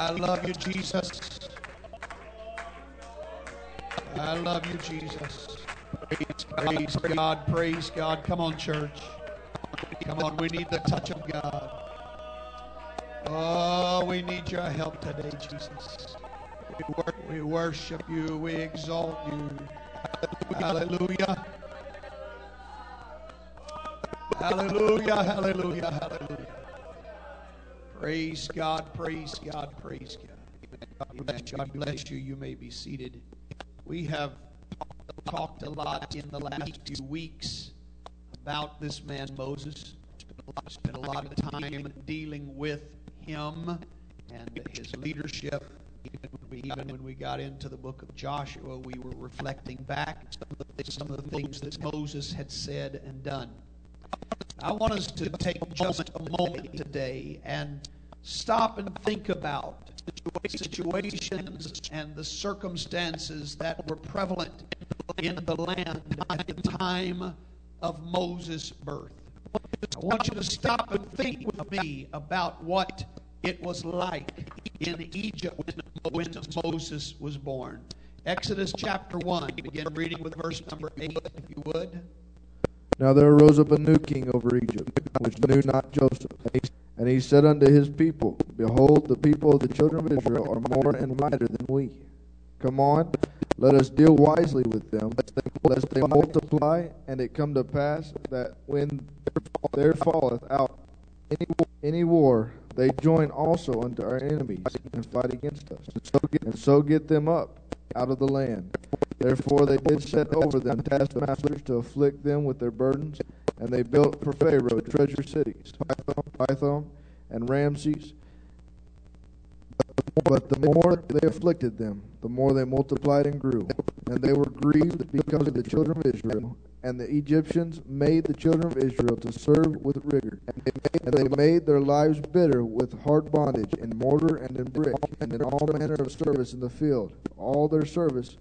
I love you, Jesus. I love you, Jesus. Praise God, praise God. Come on, church. Come on, we need the touch of God. Oh, we need your help today, Jesus. We worship you, we exalt you. Hallelujah. Hallelujah, hallelujah, hallelujah. Praise God, praise God, praise God. Amen. God bless you. You may be seated. We have talked a lot in the last few weeks about this man Moses. Spent a lot of time dealing with him and his leadership. Even when we got into the book of Joshua, we were reflecting back some of the things that Moses had said and done. I want us to take just a moment today and stop and think about situations and the circumstances that were prevalent in the land at the time of Moses' birth. I want you to stop and think with me about what it was like in Egypt when Moses was born. Exodus chapter 1, begin reading with verse number 8, if you would. Now there arose up a new king over Egypt, which knew not Joseph. And he said unto his people, Behold, the people of the children of Israel are more and mightier than we. Come on, let us deal wisely with them, lest they multiply, and it come to pass that when there falleth out any, war, they join also unto our enemies and fight against us, and so get them up out of the land. Therefore they did set over them taskmasters to afflict them with their burdens, and they built for Pharaoh treasure cities, Pithom and Ramses. But the more they afflicted them, the more they multiplied and grew. And they were grieved because of the children of Israel. And the Egyptians made the children of Israel to serve with rigor. And they made, and they made their lives bitter with hard bondage in mortar and in brick, and in all manner of service in the field. All their service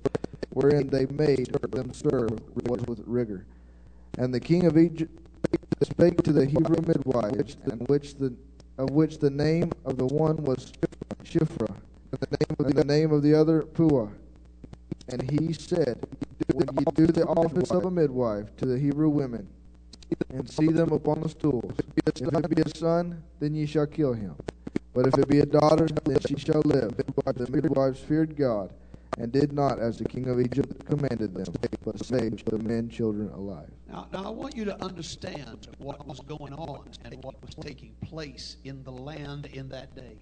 wherein they made them serve was with rigor. And the king of Egypt spake to the Hebrew midwives, which the of which the name of the one was Shiphrah, and the name of the, name of the other Puah. And he said, When do the office of a midwife to the Hebrew women, and see them upon the stools, if it be a son, then ye shall kill him. But if it be a daughter, then she shall live. But the midwives feared God, and did not as the king of Egypt commanded them, but saved the men children alive. Now, now I want you to understand what was going on and what was taking place in the land in that day.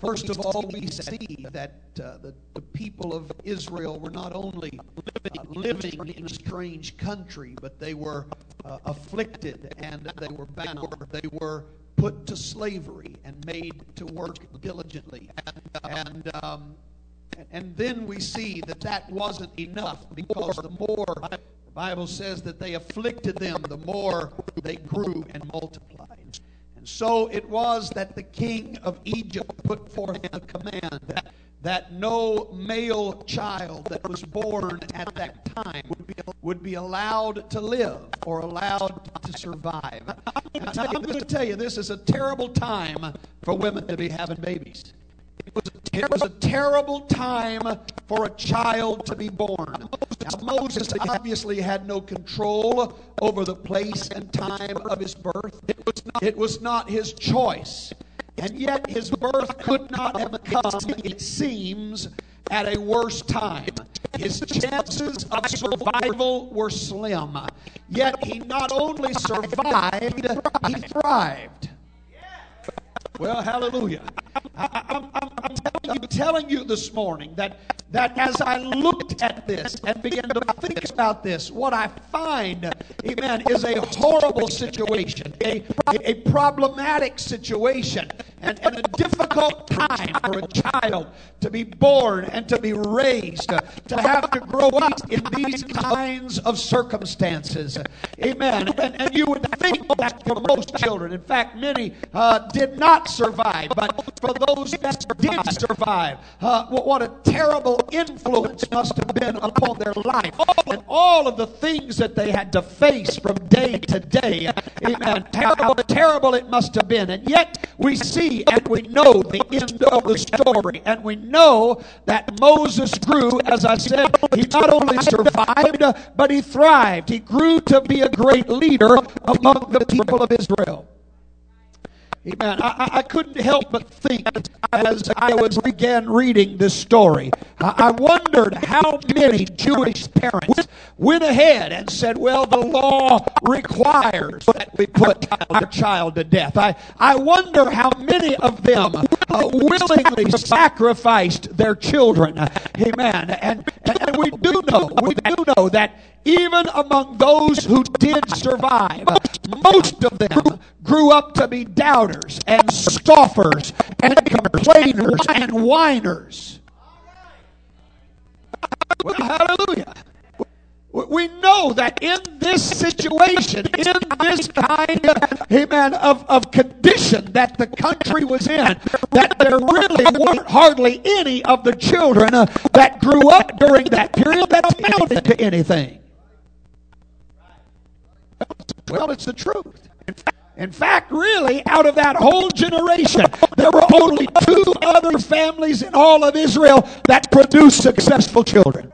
First of all, we see that uh, the, the people of Israel were not only uh, living in a strange country, but they were uh, afflicted and they were bound. They were put to slavery and made to work diligently. And um, and then we see that that wasn't enough because the more the Bible says that they afflicted them, the more they grew and multiplied. So it was that the king of Egypt put forth a command that, that no male child that was born at that time would be, would be allowed to live or allowed to survive. I'm going to tell you, this is a terrible time for women to be having babies. It was, a, it was a terrible time for a child to be born. Now, Moses obviously had no control over the place and time of his birth. It was not, it was not his choice. And yet his birth could not have come, it seems, at a worse time. His chances of survival were slim. Yet he not only survived, he thrived. Well, hallelujah. I, am telling, you, telling you this morning that, that as I looked at this and began to think about this, what I find, amen, is a horrible situation, a, a problematic situation, and, and a difficult time for a child to be born and to be raised, to have to grow up in these kinds of circumstances. Amen. And, and you would think that for most children, in fact, many uh, did not survive, but for those that did survive, uh, what a terrible influence must have been upon their life and all of the things that they had to face from day to day. Amen. How terrible it must have been. And yet we see and we know the end of the story. And we know that Moses grew, as I said, he not only survived, but he thrived. He grew to be a great leader among the people of Israel. Amen. I, I couldn't help but think as I was began reading this story. I, I wondered how many Jewish parents went ahead and said, "Well, the law requires that we put our child to death." I I wonder how many of them uh, willingly sacrificed their children. Amen. And, and and we do know we do know that even among those who did survive, most of them grew up to be doubters and scoffers and complainers and whiners. Well, hallelujah. We know that in this situation, in this kind, of, amen, of, of condition that the country was in, that there really weren't hardly any of the children uh, that grew up during that period that amounted to anything. Well, it's the truth. In fact, really, out of that whole generation, there were only two other families in all of Israel that produced successful children.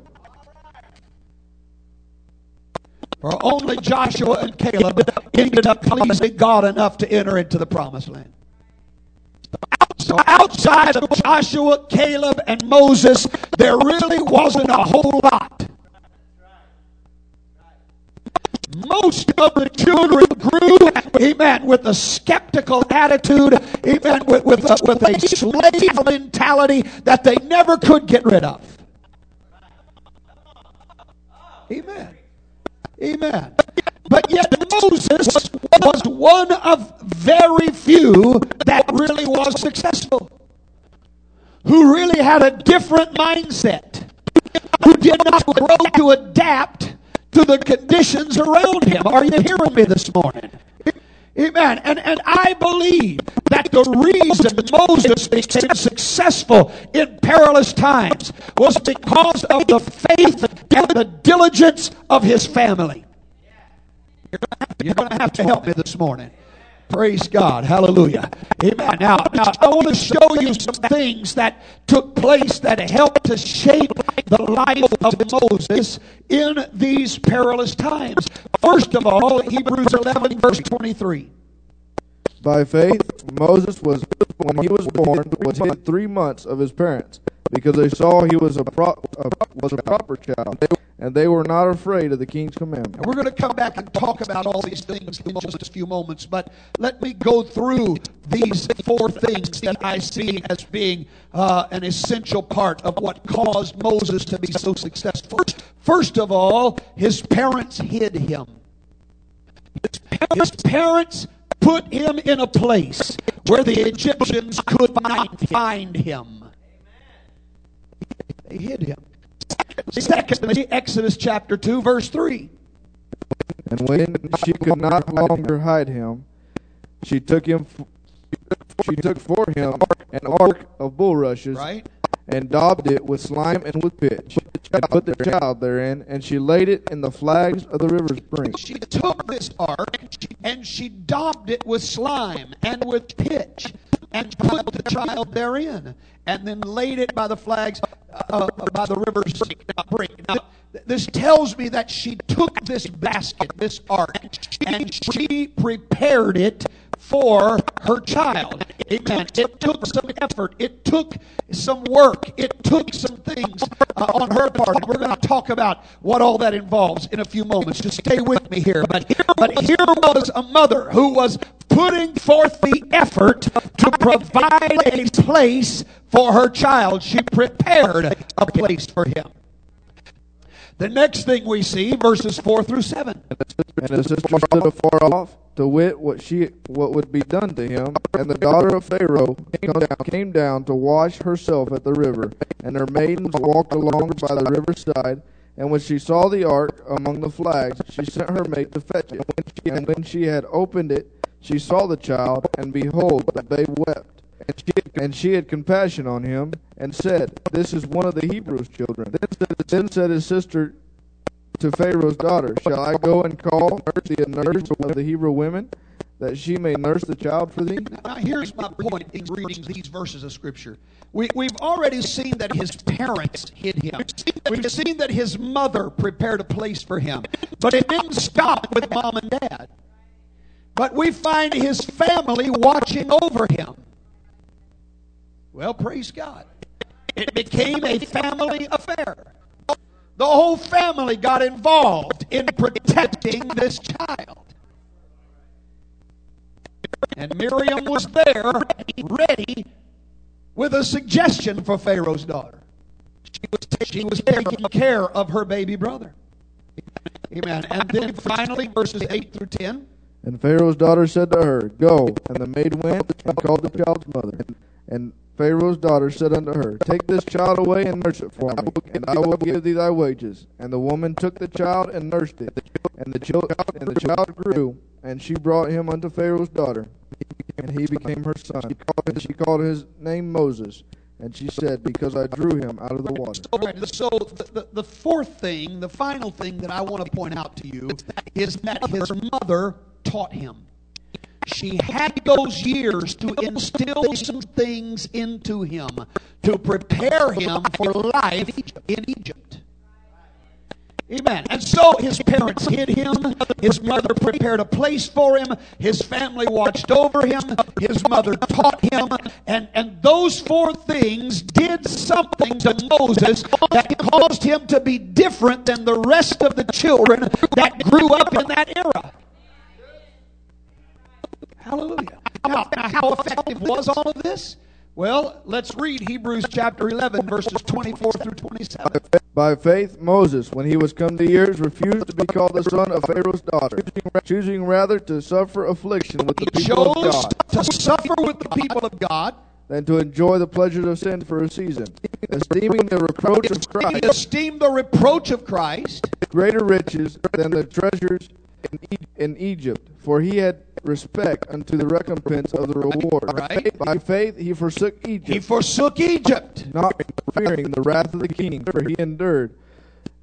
For only Joshua and Caleb ended up pleasing God enough to enter into the promised land. So outside of Joshua, Caleb, and Moses, there really wasn't a whole lot most of the children grew, amen, with a skeptical attitude, amen, with, with, a, with a slave mentality that they never could get rid of. Amen. Amen. But yet Moses was one of very few that really was successful. Who really had a different mindset. Who did not grow to adapt to the conditions around him. Are you hearing me this morning? Amen. And, and I believe that the reason Moses became successful in perilous times was because of the faith and the diligence of his family. You're going to have to help me this morning. Praise God. Hallelujah. Amen. Now, now I want to show you some things that took place that helped to shape the life of Moses in these perilous times. First of all, Hebrews 11, verse 23. By faith, Moses was, when he was born, was hid three months of his parents because they saw he was a, pro, a, was a proper child, and they were not afraid of the king's commandment. And we're going to come back and talk about all these things in just a few moments, but let me go through these four things that I see as being uh, an essential part of what caused Moses to be so successful. First of all, his parents hid him. His parents put him in a place where the Egyptians could not find him. They hid him. Secondly, Exodus chapter 2, verse 3. And when she could not longer hide him, she took him. She took for him an ark of bulrushes, right? And daubed it with slime and with pitch, and put the child therein, and she laid it in the flags of the river's brink. She took this ark and she daubed it with slime and with pitch, and put the child therein, and then laid it by the flags uh, uh, by the river's brink. Now, this tells me that she took this basket, this ark, and she prepared it for her child. Amen. It took some effort. It took some work. It took some things uh, on her part. And We're going to talk about what all that involves in a few moments. Just stay with me here. But, but here was a mother who was putting forth the effort to provide a place for her child. She prepared a place for him. The next thing we see, verses 4 through 7. And the sister stood afar off to wit what she what would be done to him. And the daughter of Pharaoh came down, came down to wash herself at the river. And her maidens walked along by the riverside. And when she saw the ark among the flags, she sent her maid to fetch it. And when she had opened it, she saw the child, and behold, the babe wept. And she had compassion on him, and said, This is one of the Hebrews' children. Then said his sister to Pharaoh's daughter, Shall I go and call the nurse of the Hebrew women, that she may nurse the child for thee? Now, here's my point in reading these verses of Scripture. We, we've already seen that his parents hid him. We've seen that his mother prepared a place for him. But it didn't stop with mom and dad. But we find his family watching over him. Well, praise God. It became a family affair. The whole family got involved in protecting this child. And Miriam was there, ready, with a suggestion for Pharaoh's daughter. She was, she was taking care of her baby brother. Amen. And then finally, verses 8 through 10. And Pharaoh's daughter said to her, Go. And the maid went and called the child's mother. And Pharaoh's daughter said unto her, Take this child away and nurse it for me, and I will give thee thy wages. And the woman took the child and nursed it. And the child, and the child grew, and she brought him unto Pharaoh's daughter, and he became her son. And she called his name Moses. And she said, Because I drew him out of the water. Right, so the, the, the fourth thing, the final thing that I want to point out to you is that his mother taught him. She had those years to instill some things into him to prepare him for life in Egypt. Amen. And so his parents hid him. His mother prepared a place for him. His family watched over him. His mother taught him. And, and those four things did something to Moses that caused him to be different than the rest of the children that grew up in that era. Hallelujah. Now, now, how effective was all of this? Well, let's read Hebrews chapter 11, verses 24 through 27. By faith, Moses, when he was come to years, refused to be called the son of Pharaoh's daughter, choosing rather to suffer affliction with the He people of chose God to suffer with the people of God, than to enjoy the pleasures of sin for a season, esteeming the reproach of Christ esteemed the reproach of Christ greater riches than the treasures in, in Egypt, for he had respect unto the recompense of the reward. Right. By faith he forsook Egypt. He forsook Egypt. not fearing the wrath of the king, for he endured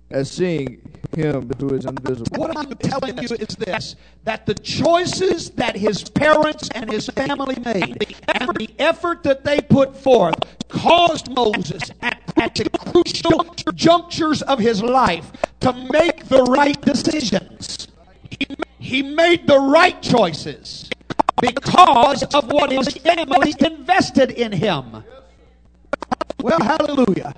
as seeing him who is invisible. What I'm telling you is this that the choices that his parents and his family made and the effort that they put forth caused Moses at, at the crucial junctures of his life to make the right decisions. He, made the right choices because of what his family invested in him. Well, hallelujah.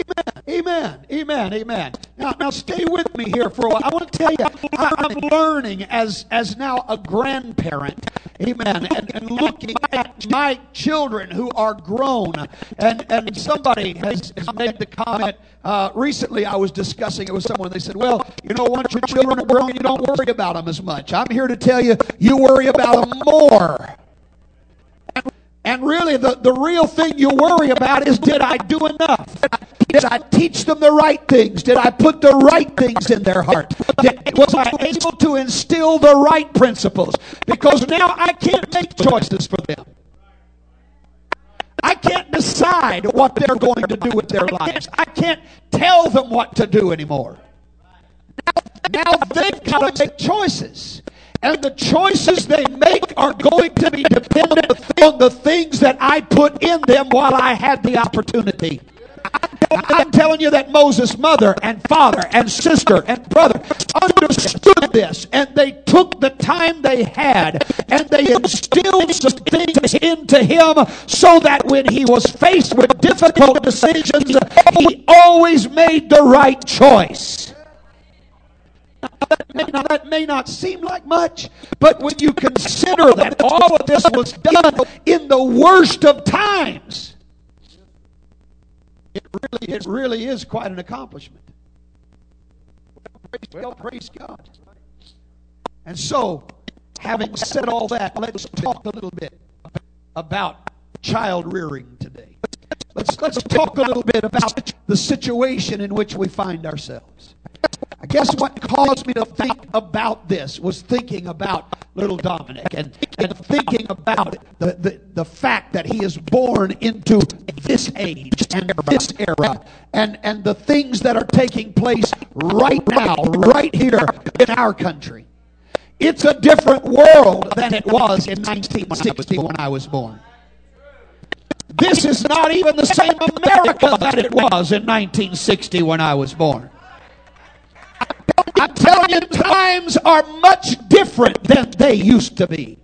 Amen. Amen. Amen. Amen. Now, now stay with me here for a while. I want to tell you, I, I'm learning as as now a grandparent. Amen. And, and looking at my children who are grown, and and somebody has, has made the comment uh, recently. I was discussing it with someone. They said, "Well, you know, once your children are grown, you don't worry about them as much." I'm here to tell you, you worry about them more. And really, the, the real thing you worry about is did I do enough? Did I teach them the right things? Did I put the right things in their heart? Did, was I able to instill the right principles? Because now I can't make choices for them. I can't decide what they're going to do with their lives. I can't tell them what to do anymore. Now they've got to make choices. And the choices they make are going to be dependent on the things that I put in them while I had the opportunity. I'm telling you that Moses' mother and father and sister and brother understood this and they took the time they had and they instilled some things into him so that when he was faced with difficult decisions, he always made the right choice. Now that, may, that may not seem like much, but when you consider that all of this was done in the worst of times, really, it really is quite an accomplishment. Well, praise God. And so, having said all that, let's talk a little bit about child rearing today. Let's, let's talk a little bit about the situation in which we find ourselves. I guess what caused me to think about this was thinking about little Dominic and, and thinking about the, the, the fact that he is born into this age and this era and, and the things that are taking place right now, right here in our country. It's a different world than it was in 1960 when I was born. This is not even the same America that it was in 1960 when I was born. I'm telling you, times are much different than they used to be.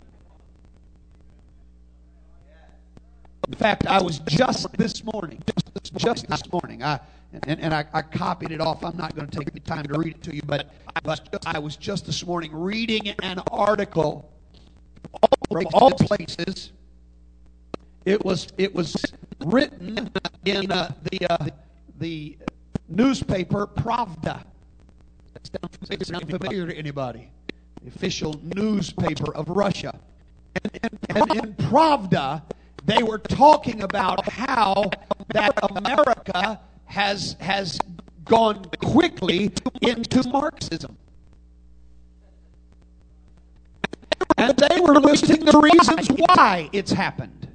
In fact, I was just this morning, just this morning, I, and, and I, I copied it off. I'm not going to take the time to read it to you, but, but I was just this morning reading an article from all places it was it was written in uh, the uh, the newspaper Pravda. It's not familiar to anybody. The official newspaper of Russia. And, and, in Pravda, they were talking about how that America has has gone quickly into Marxism. And they were listing the reasons why it's happened.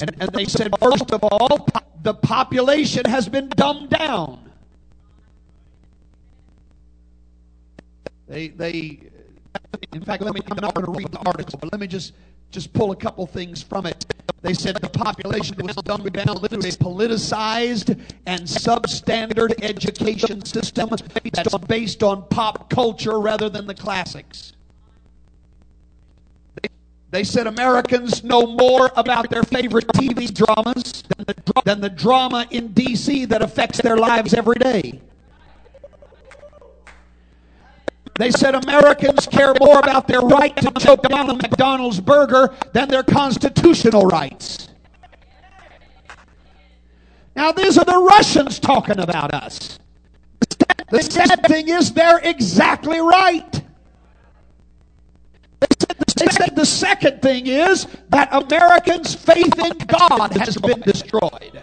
And, and they said, first of all, the population has been dumbed down. They, they, in fact, let me, I'm not going to read the article, but let me just, just pull a couple things from it. They said the population was dumbed down through a politicized and substandard education system that's based on pop culture rather than the classics. They said Americans know more about their favorite TV dramas than the, than the drama in D.C. that affects their lives every day. They said Americans care more about their right to choke down a McDonald's burger than their constitutional rights. Now, these are the Russians talking about us. The sad thing is, they're exactly right. They said the second thing is that Americans' faith in God has been destroyed.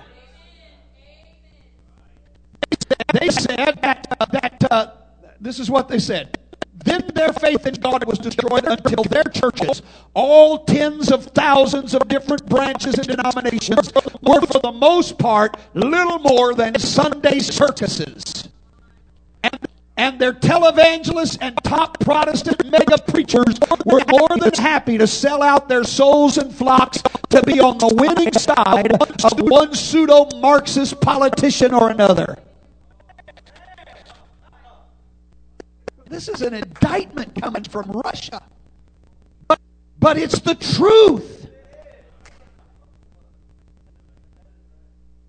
They said that, uh, that uh, this is what they said. Then their faith in God was destroyed until their churches, all tens of thousands of different branches and denominations, were for the most part little more than Sunday circuses. And and their televangelists and top Protestant mega preachers were more than happy to sell out their souls and flocks to be on the winning side of one pseudo Marxist politician or another. This is an indictment coming from Russia. But, but it's the truth.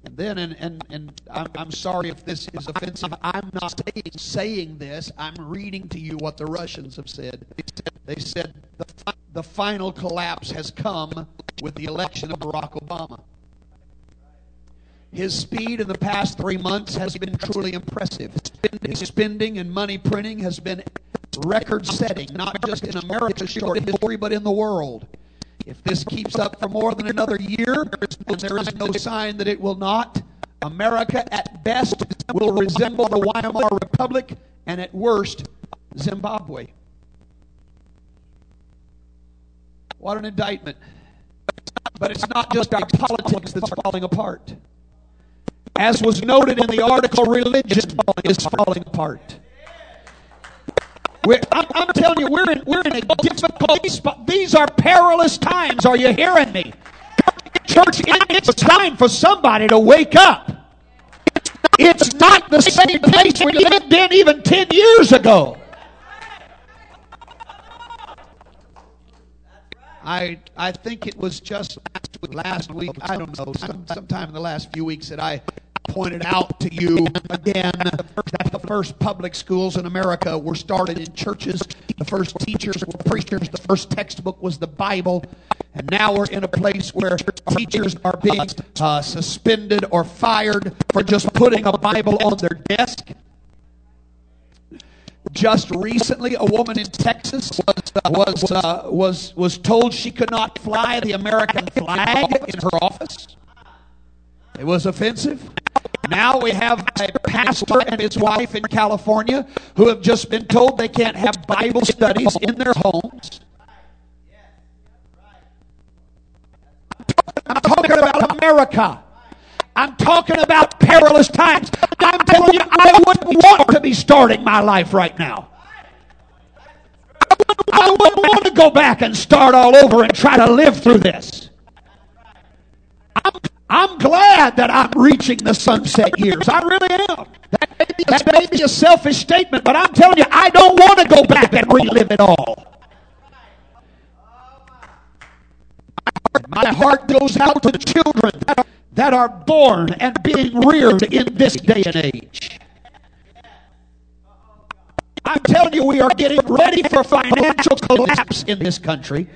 And then, and, and, and I'm, I'm sorry if this is offensive, I'm not saying this. I'm reading to you what the Russians have said. They said the, the final collapse has come with the election of Barack Obama. His speed in the past three months has been truly impressive. His spending and money printing has been record setting, not just in America's short history, but in the world. If this keeps up for more than another year, and there is no sign that it will not, America at best will resemble the Weimar Republic, and at worst, Zimbabwe. What an indictment. But it's not just our politics that's falling apart. As was noted in the article, religion is falling apart. I'm, I'm, telling you, we're in, we're in a difficult spot. These are perilous times. Are you hearing me? Church, it's time for somebody to wake up. It's not the same place we lived in even 10 years ago. I I think it was just last week. I don't know. Some, sometime in the last few weeks that I pointed out to you again that the first public schools in America were started in churches. The first teachers were preachers. The first textbook was the Bible. And now we're in a place where teachers are being uh, suspended or fired for just putting a Bible on their desk. Just recently, a woman in Texas was uh, was was told she could not fly the American flag in her office. It was offensive. Now we have a pastor and his wife in California who have just been told they can't have Bible studies in their homes. I'm talking about America. I'm talking about perilous times. I'm telling you, I wouldn't want to be starting my life right now. I wouldn't want to go back and start all over and try to live through this. I'm, I'm glad that I'm reaching the sunset years. I really am. That may, be, that may be a selfish statement, but I'm telling you, I don't want to go back and relive it all. My heart goes out to the children that are born and being reared in this day and age. I'm telling you, we are getting ready for financial collapse in this country.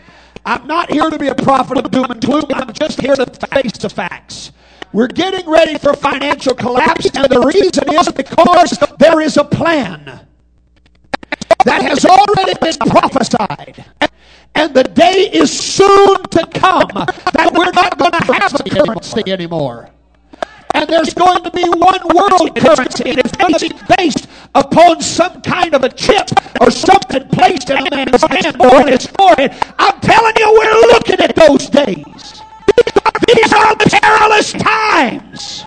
I'm not here to be a prophet of doom and gloom. I'm just here to face the facts. We're getting ready for financial collapse, and the reason is because there is a plan that has already been prophesied. And the day is soon to come that we're not going to have a currency anymore. And there's going to be one world currency, and it's going to be based upon some kind of a chip or something placed in a man's hand or in his forehead. I'm telling you, we're looking at those days. These are perilous times.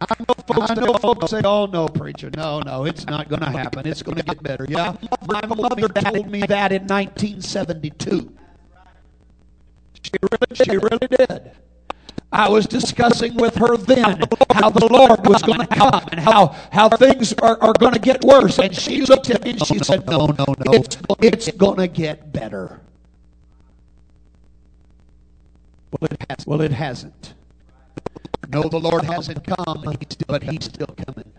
I know folks, I know folks say, oh, no, preacher, no, no, it's not going to happen. It's going to get better. Yeah, my mother told me that in 1972. She really, she really did. I was discussing with her then how the Lord was going to come and how, how things are, are going to get worse. And she looked at me and she said, No, no, no, it's, it's going to get better. Well, it, has, well, it hasn't. No, the Lord hasn't come, but He's still coming.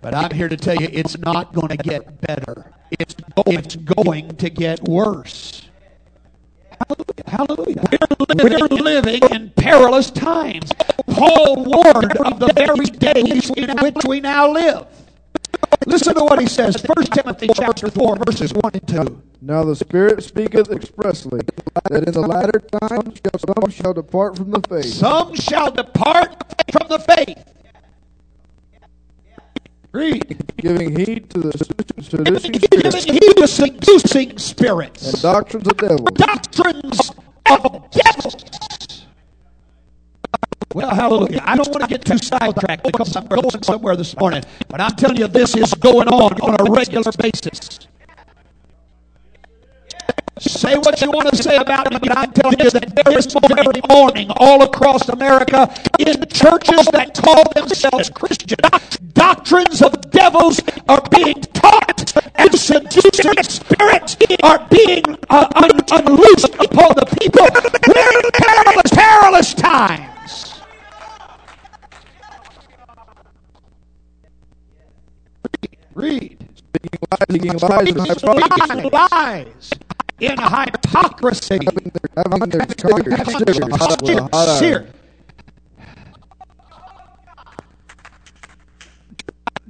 But I'm here to tell you, it's not going to get better. It's, oh, it's going to get worse. Hallelujah. We're, we're living in perilous times. Paul warned of the very days in which we now live. Listen to what he says. 1 Timothy chapter 4, verses 1 and 2. Now the Spirit speaketh expressly that in the latter times some shall depart from the faith. Some shall depart from the faith. Read. Giving heed to the seducing Giving spirits heed to seducing spirits. and doctrines of devils. Doctrines of devils. Well, hallelujah. I don't want to get too sidetracked because I'm going somewhere this morning. But I'm telling you, this is going on on a regular basis. Say what you want to say about it, but I'm telling you that there is every morning all across America in churches that call themselves Christian. Doctrines of devils are being taught and seducing spirits are being uh, un- unloosed upon the people. We're in perilous, perilous. Read. Speaking lies and hypocrisy, Speaking lies in hypocrisy. having their conscience seared with a hot iron. Seared.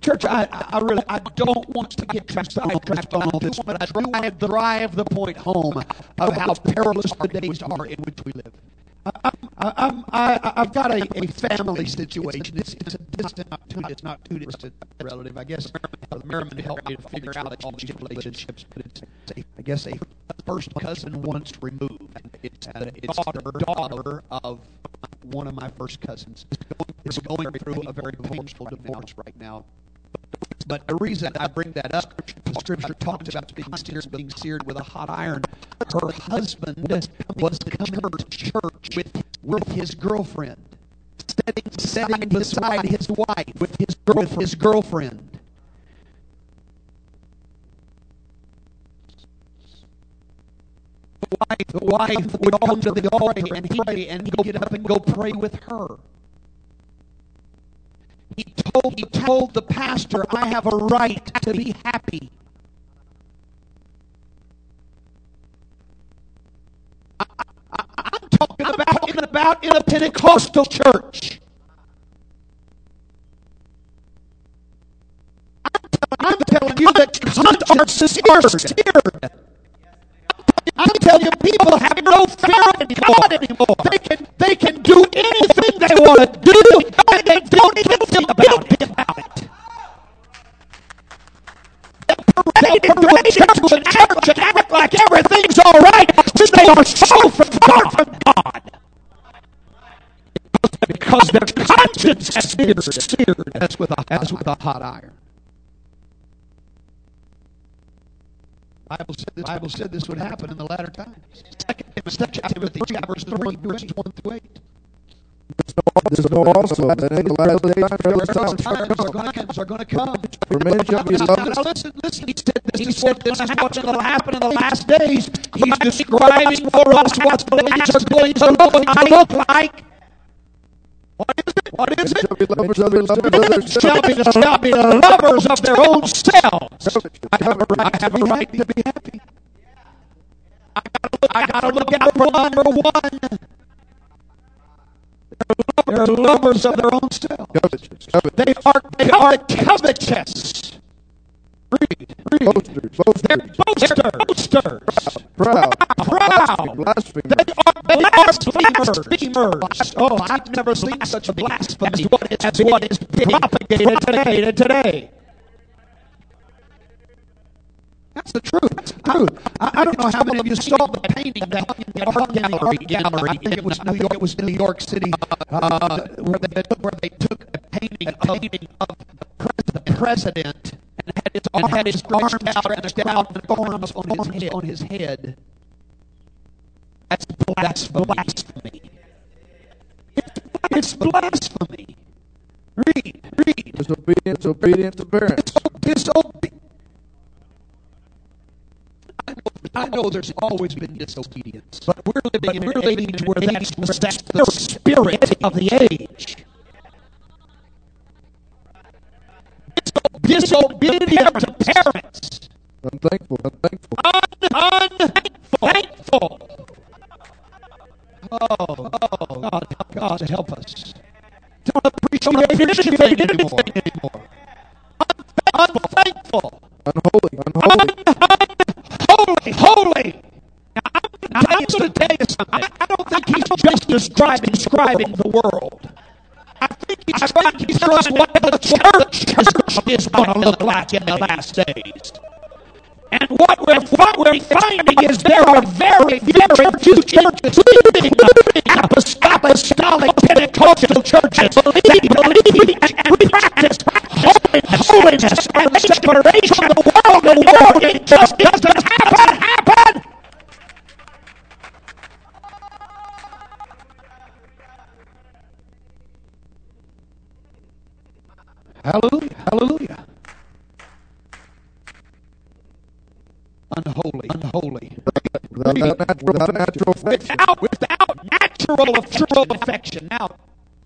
Church, I, I really I don't want to get too sidetracked on all this, but I do want to drive the point home of how perilous the days are in which we live. I, I, I'm, I, I've got a, a family situation. It's, it's a distant, not too, it's not too distant relative. I guess Merriman helped me to figure out relationship relationships, but it's, a, I guess, a first cousin once removed. It's it's daughter, daughter of one of my first cousins. Is going through a very painful divorce right now. But the reason I bring that up, the scripture talks about being seared, being seared with a hot iron. Her husband was coming to church with, with his girlfriend, sitting, sitting beside his wife with his, with his girlfriend. The wife, the wife would come to the altar and pray, and he'd get up and go pray with her. He told, he told the pastor, I have a right to be happy. I, I, I'm talking about in, about in a Pentecostal church. I'm telling you that are I'm telling you, people have no fear of God anymore. They can they can do anything they want to do, and they don't even feel guilty about it. They parade into church and church and act like everything's all right when they are so far from God. Because their conscience is seared, seared as with a, as with a hot iron. Bible said, this, Bible said this would happen in the latter times. Second Timothy chapter 3, verses 1 through 8. There's no also that in the last days perilous Times are going to are going to come. For shall be Now, lovers now listen, listen. He said this, he said this is what's going to happen in the last days. He's describing for us what the last are going to look like. What is it? What is it? shall be lovers of their lovers, shall be, shall be lovers of their own selves. I have a right, I have a right to be happy. I gotta look, I gotta look out for number one. They're lovers of their own selves. They are, they are covetous. Read, read. boasters, They're boasters, boasters, boasters, proud, proud. blasphemers, They are, they are blasphemers. Oh, I've never seen such a blasphemy as what is, as what is propagated today. Today. That's the truth. Truth. I, I don't know how many of you saw the painting that hung in the art gallery. gallery. I think it was New York. It was in New York City, uh, where they where they took a painting, a painting of the, the president and had his arms, had his arms out and a crown of thorns on his head. On his head. That's blasphemy. blasphemy. It's blasphemy. Read, read. disobedience, obedience to parents, Disobedience. I know, I know there's always been disobedience, but we're living, we're living in where that's, that's the spirit of the age. Disobedience to parents. unthankful, unthankful, Un- unthankful. Thankful. Oh, oh, God, God, help us. Don't appreciate anything anymore. anymore. Un- Unthankful. unholy, unholy, Holy, holy. Now, I'm, now, I'm going to tell you something. I, I don't think he's just describing, describing the world. I think he's trying to tell us what the church, is going to look like in the last days. And what we're, what we're finding is there are very very few churches, including apostolic, Pentecostal churches that believe and practice holiness and separation from the world. The world, it just doesn't happen. Hallelujah, hallelujah. Unholy, unholy. without, natural, without natural affection. Without, without natural, natural affection. Now,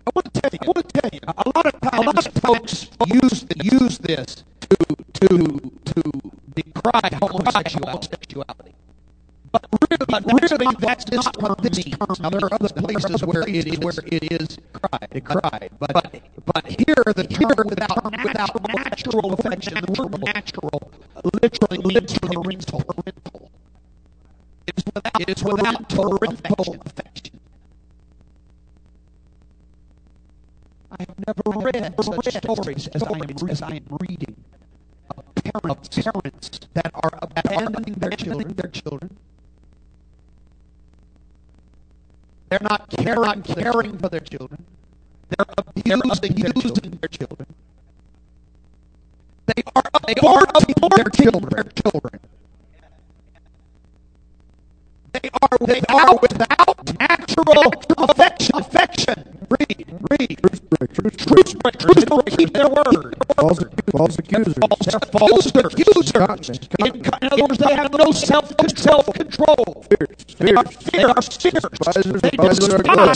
I want to tell you, I want to tell you, a lot of times, a lot of folks use use this to to to decry homosexuality. But really, but that's not what this. Now, there are other places where it is where it is cried, cried. But but here the term without without natural affection, the word natural literally means parental. parental. It is without, it is without parental affection. I have never read such stories as I am, as I am reading of parents, parents that are abandoning their children, their children. They're not caring, for their children. They're abusing, their, children, their children. They are they are aborting their children. Their children. They are they are without natural affection. Affection. Read, read. Truth break, truth. Truth. Keep their word. False, false accusers, False, false accusers. In, in other words, they have no self self control. fierce, They are fierce, fear, are fierce. They good.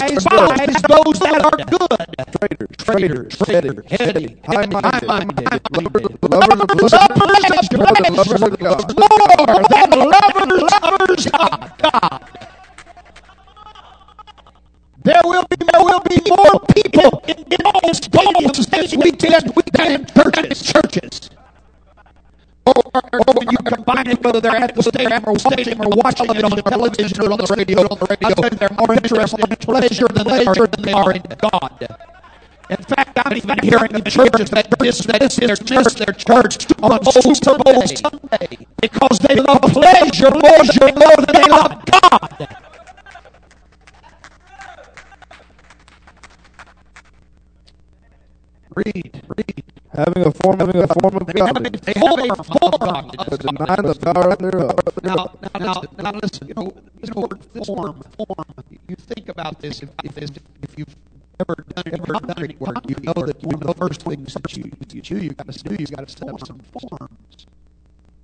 despise those that are good. traitors, Traitors, traitors, heady, high-minded, high-minded, lovers, lovers of pleasure, of pleasure, of God. more than lovers, lovers of God. There will be there will be more people in, in stadiums this weekend than in churches. Churches. Or, or, when you compare combining whether they're at the stadium or stadium or watching it on the television or on the radio. On the radio, they're more interested in pleasure than they are in God. In fact, I'm even hearing of churches that dismiss their church, their church on Super Bowl Sunday because they love pleasure more, than they love God. Read, read. Having a form, having a form of They have a godliness, form of godliness. but denying the power thereof. Now, now, now, now, listen. You know, this word form, form. You think about this. If, if, if, if you've ever done any work, you know that one of the first things that you you do, you got to do, you got to set up some forms.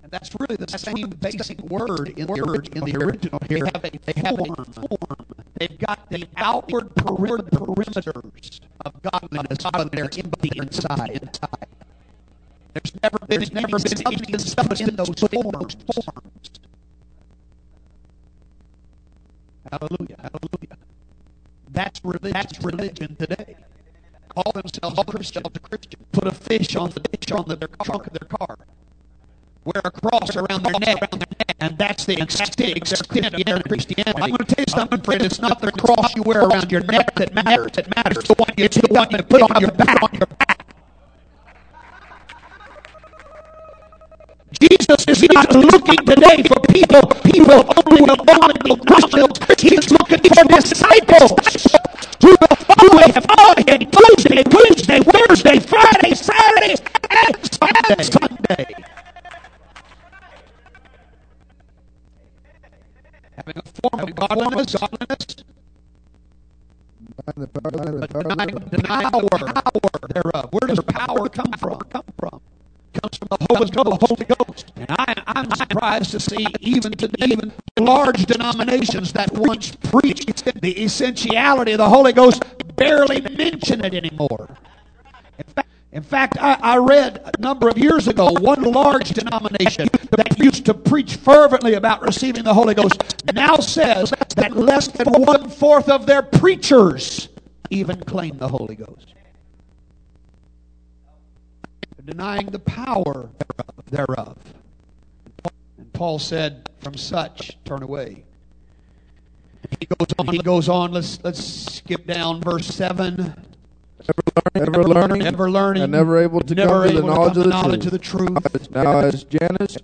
And that's really the same basic word in the in the original here. They have a, they have a form. They've got the outward peri- perimeters of godliness, but they're empty inside. There's never been, there's never been substance in those forms. Hallelujah. Hallelujah. That's religion. That's religion today. Call themselves Christian. Christian. Put a fish on the fish on the, their trunk of their car. Wear a cross around their neck, and that's the extent, of their Christianity. I'm going to tell you something, friend. It's not the cross you wear around your neck that matters. That matters. The one you, the one you put on your back. On your back. Jesus is not looking today for people, people only will only Christians. He's looking for disciples who will follow him on him Tuesday, Wednesday, Thursday, Friday, Saturday, and Sunday. Sunday. Having a form of godliness, godliness, Denying the power, denying the but power denying, power, power thereof. Where does power come from? Come from? Comes from the Holy Ghost. Holy Ghost. And I, I'm surprised to see even to even large denominations that once preached the essentiality of the Holy Ghost barely mention it anymore. In fact, in fact, I, I read a number of years ago one large denomination that used to preach fervently about receiving the Holy Ghost now says that less than one fourth of their preachers even claim the Holy Ghost. Denying the power thereof. And Paul said, From such turn away. He goes on, he goes on, let's let's skip down verse seven. Ever learning, Never learning, and never able to never come to the knowledge of the knowledge of the truth. Now, as Jannes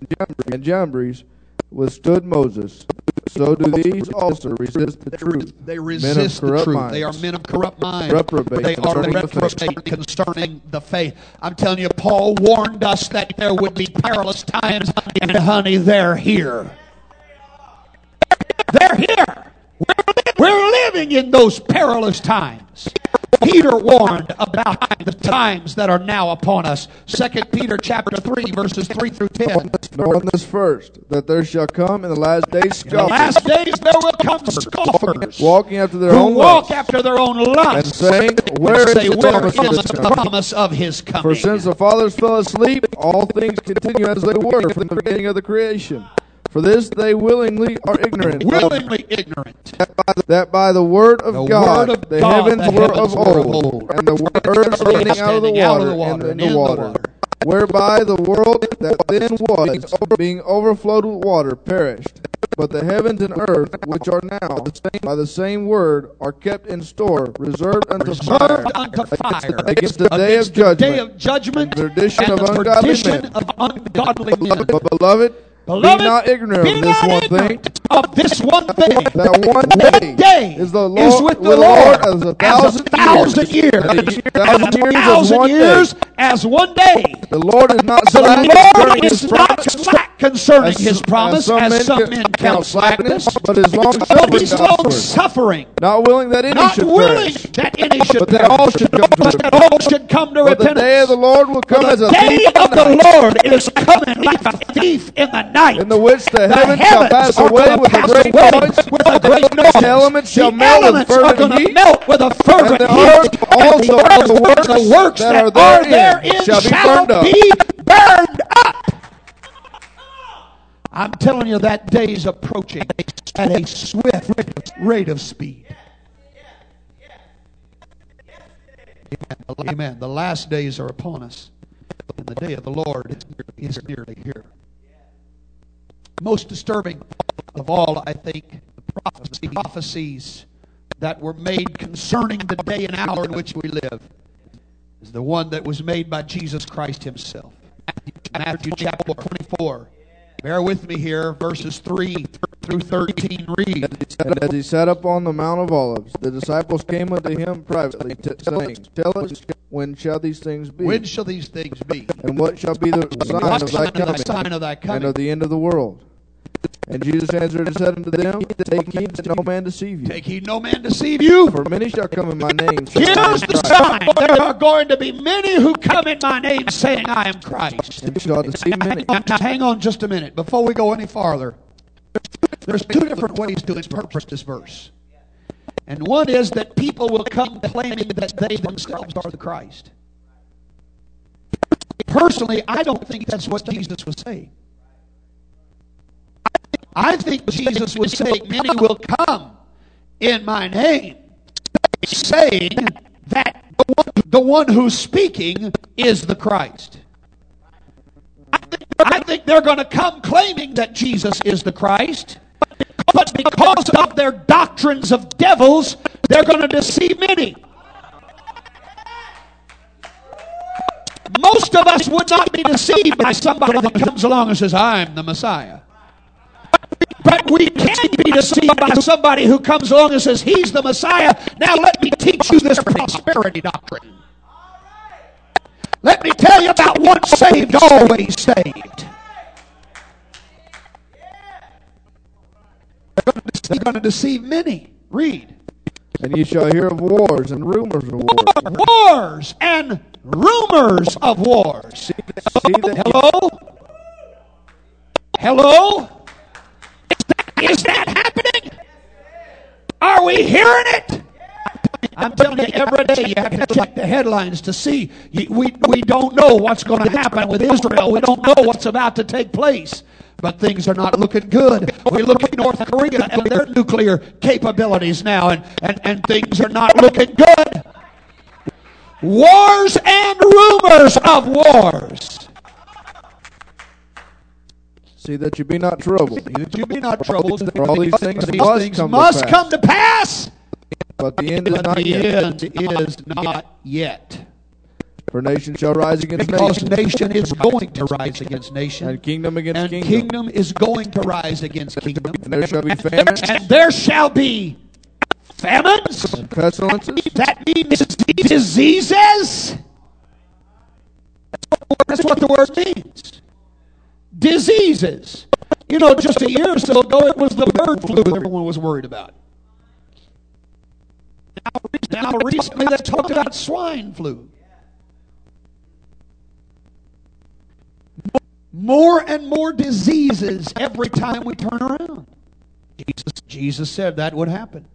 and Jambres withstood Moses, so do these also resist the truth. They resist the truth. minds. They are men of corrupt minds. Reprobate they are concerning the faith. reprobate concerning the faith. I'm telling you, Paul warned us that there would be perilous times, and honey, they're here. They're here. We're living in those perilous times. Peter warned about the times that are now upon us. Second Peter chapter 3, verses 3 through 10. Knowing this first, that there shall come in the last days In the last scoffers, days there will come scoffers walking after their own walk lusts, after their own and saying, Where is say, the Where promise of is the coming? promise of his For since the fathers fell asleep, all things continue as they were from the beginning of the creation. For this they willingly are ignorant, Willingly ignorant. that by the word of The God word of the God, heavens the were heavens of were of old, and the earth standing out of the water, of the water, and in the the water. Whereby the world that then was, being overflowed with water, perished. But the heavens and earth, which are now the same, by the same word, are kept in store, reserved unto fire, Reserved unto fire against the day of against the day judgment. of judgment and perdition and of the ungodly men. of ungodly men. But beloved, Beloved, be not ignorant be of this not one thing, ignorant of this one thing. that one day, day is the Lord, is with the Lord as a as thousand, a thousand years. And a ye- As thousand years as one years as one day. The Lord is not The slack concerning Lord is not slack concerning as- his promise, as some men count slackness, but is long but suffering he's long suffering, not willing that any not should willing perish, that any should but that perish, all should come to but that repentance. all should come to But the repentance. day of the Lord will come as a day thief in of the the night, Lord is coming like a thief in the night. in the which the, The heavens shall pass away with a great noise, with a great noise. the elements shall The melt with fervent heat, melt with a fervent and the heat. earth also and the the, works the works that that, are therein shall shall, be burned be burned up. I'm telling you, that day is approaching at a swift rate of speed. Amen. The last days are upon us, and the day of the Lord is nearly here. most disturbing of all, I think, the prophecies that were made concerning the day and hour in which we live is the one that was made by Jesus Christ Himself. Matthew chapter 24. Bear with me here, verses 3 through 13. Read. And as he sat up on the Mount of Olives, the disciples came unto him privately, t- saying, Tell us, when shall these things be? When shall these things be? And what shall be the sign of sign thy of thy coming, sign of thy and of the end of the world? And Jesus answered and said unto them, Take heed that no man deceive you. Take heed no man deceive you. For many shall come in my name, Here's the sign. There are going to be many who come in my name saying, I am Christ. and shall deceive many. Now, now, hang on just a minute before we go any farther. There's two different ways to interpret this verse. And one is that people will come claiming that they themselves are the Christ. Personally, I don't think that's what Jesus was saying. I think Jesus was saying, Many will come in my name, saying that the one, who's speaking is the Christ. I think they're going to come claiming that Jesus is the Christ, but because of their doctrines of devils, they're going to deceive many. Most of us would not be deceived by somebody that comes along and says, I'm the Messiah. But we can be deceived by somebody who comes along and says, He's the Messiah. Now let me teach you this prosperity doctrine. Let me tell you about once saved, always saved. They're going to deceive many. Read. And you shall hear of wars and rumors of wars. Wars and rumors of wars. Hello? Hello? Is that happening? Are we hearing it? I'm telling you, every day you have to check the headlines to see. We, we don't know what's going to happen with Israel. We don't know what's about to take place. But things are not looking good. We look at North Korea and their nuclear capabilities now, and, and, and things are not looking good. Wars and rumors of wars. See that you be not troubled. That you be not troubled. For all these things These must things come to must pass. come to pass. But the end is not the yet. end is not yet. For nation shall rise against Because nation, nation is going to rise against nation. and kingdom against And kingdom. kingdom is going to rise against kingdom. And there shall be famines And there shall be famines. and pestilences, That means diseases. That's what the word means. Diseases. You know, just a year or so ago, it was the bird flu that everyone was worried about. Now, recently, they talked about swine flu. More and more diseases every time we turn around. Jesus, Jesus said that would happen.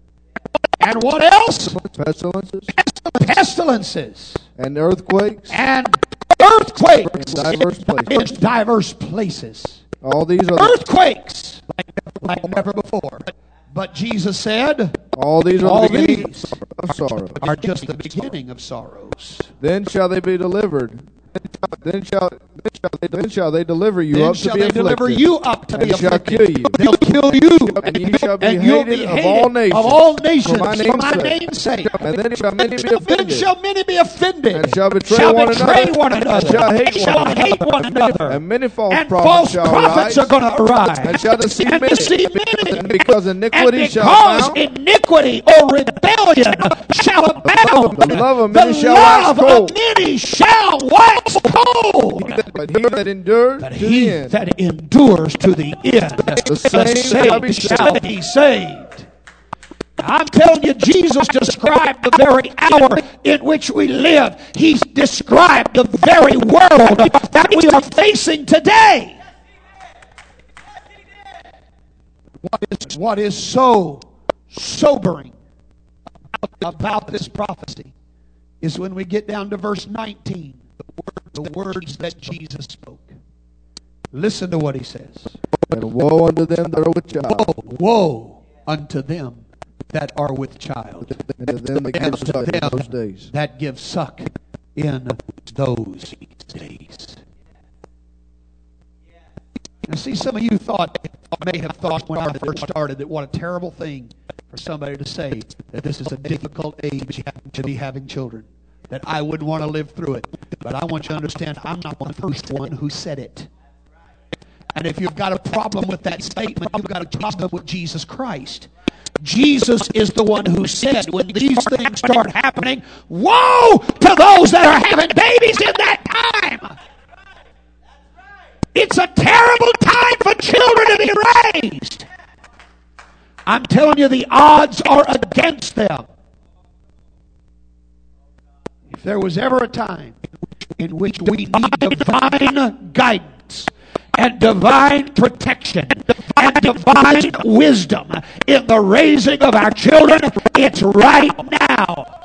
And what else? pestilences, Pestilences and earthquakes. and earthquakes In diverse places. in diverse places. All these are Earthquakes like, like never before. But Jesus said, all these are all the beginning these of sorrow. are just the beginning of sorrows. Then shall they be delivered. Then shall then shall they, then shall they deliver you Then up to be they afflicted. deliver you up to be and shall afflicted. kill you. They'll kill you. And ye shall be And you'll hated, of all nations. of all nations for my for my name's name's sake. And then shall many be Then offended. shall many be offended, And shall betray shall one betray another, one another, and shall hate shall one hate one another, And many false and prophets false shall prophets arise, are going to arise, and shall deceive and many. deceive many. And because And iniquity shall because abound, iniquity or rebellion shall abound, The love of many the shall wax love cold. of many shall wax cold. but he that endures But to he the end, that endures to the end, the same shall be saved shall be saved. I'm telling you, Jesus described the very hour in which we live. He's described the very world that we are facing today. What is, what is so sobering about this prophecy is when we get down to verse 19, the, the words that Jesus spoke. Listen to what he says. and woe unto them that are with child, Woe unto them that are with child, and to them that give suck in those days. that give suck in those days. Now, see, some of you thought, may have thought when I first started, that what a terrible thing for somebody to say that this is a difficult age to be having children. That I wouldn't want to live through it. But I want you to understand, I'm not the first one who said it. And if you've got a problem with that statement, you've got a problem with Jesus Christ. Jesus is the one who said, when these things start happening, woe to those that are having babies in that time. It's a terrible time for children to be raised. I'm telling you, the odds are against them. There was ever a time in which we need divine guidance and divine protection and divine wisdom in the raising of our children, it's right now.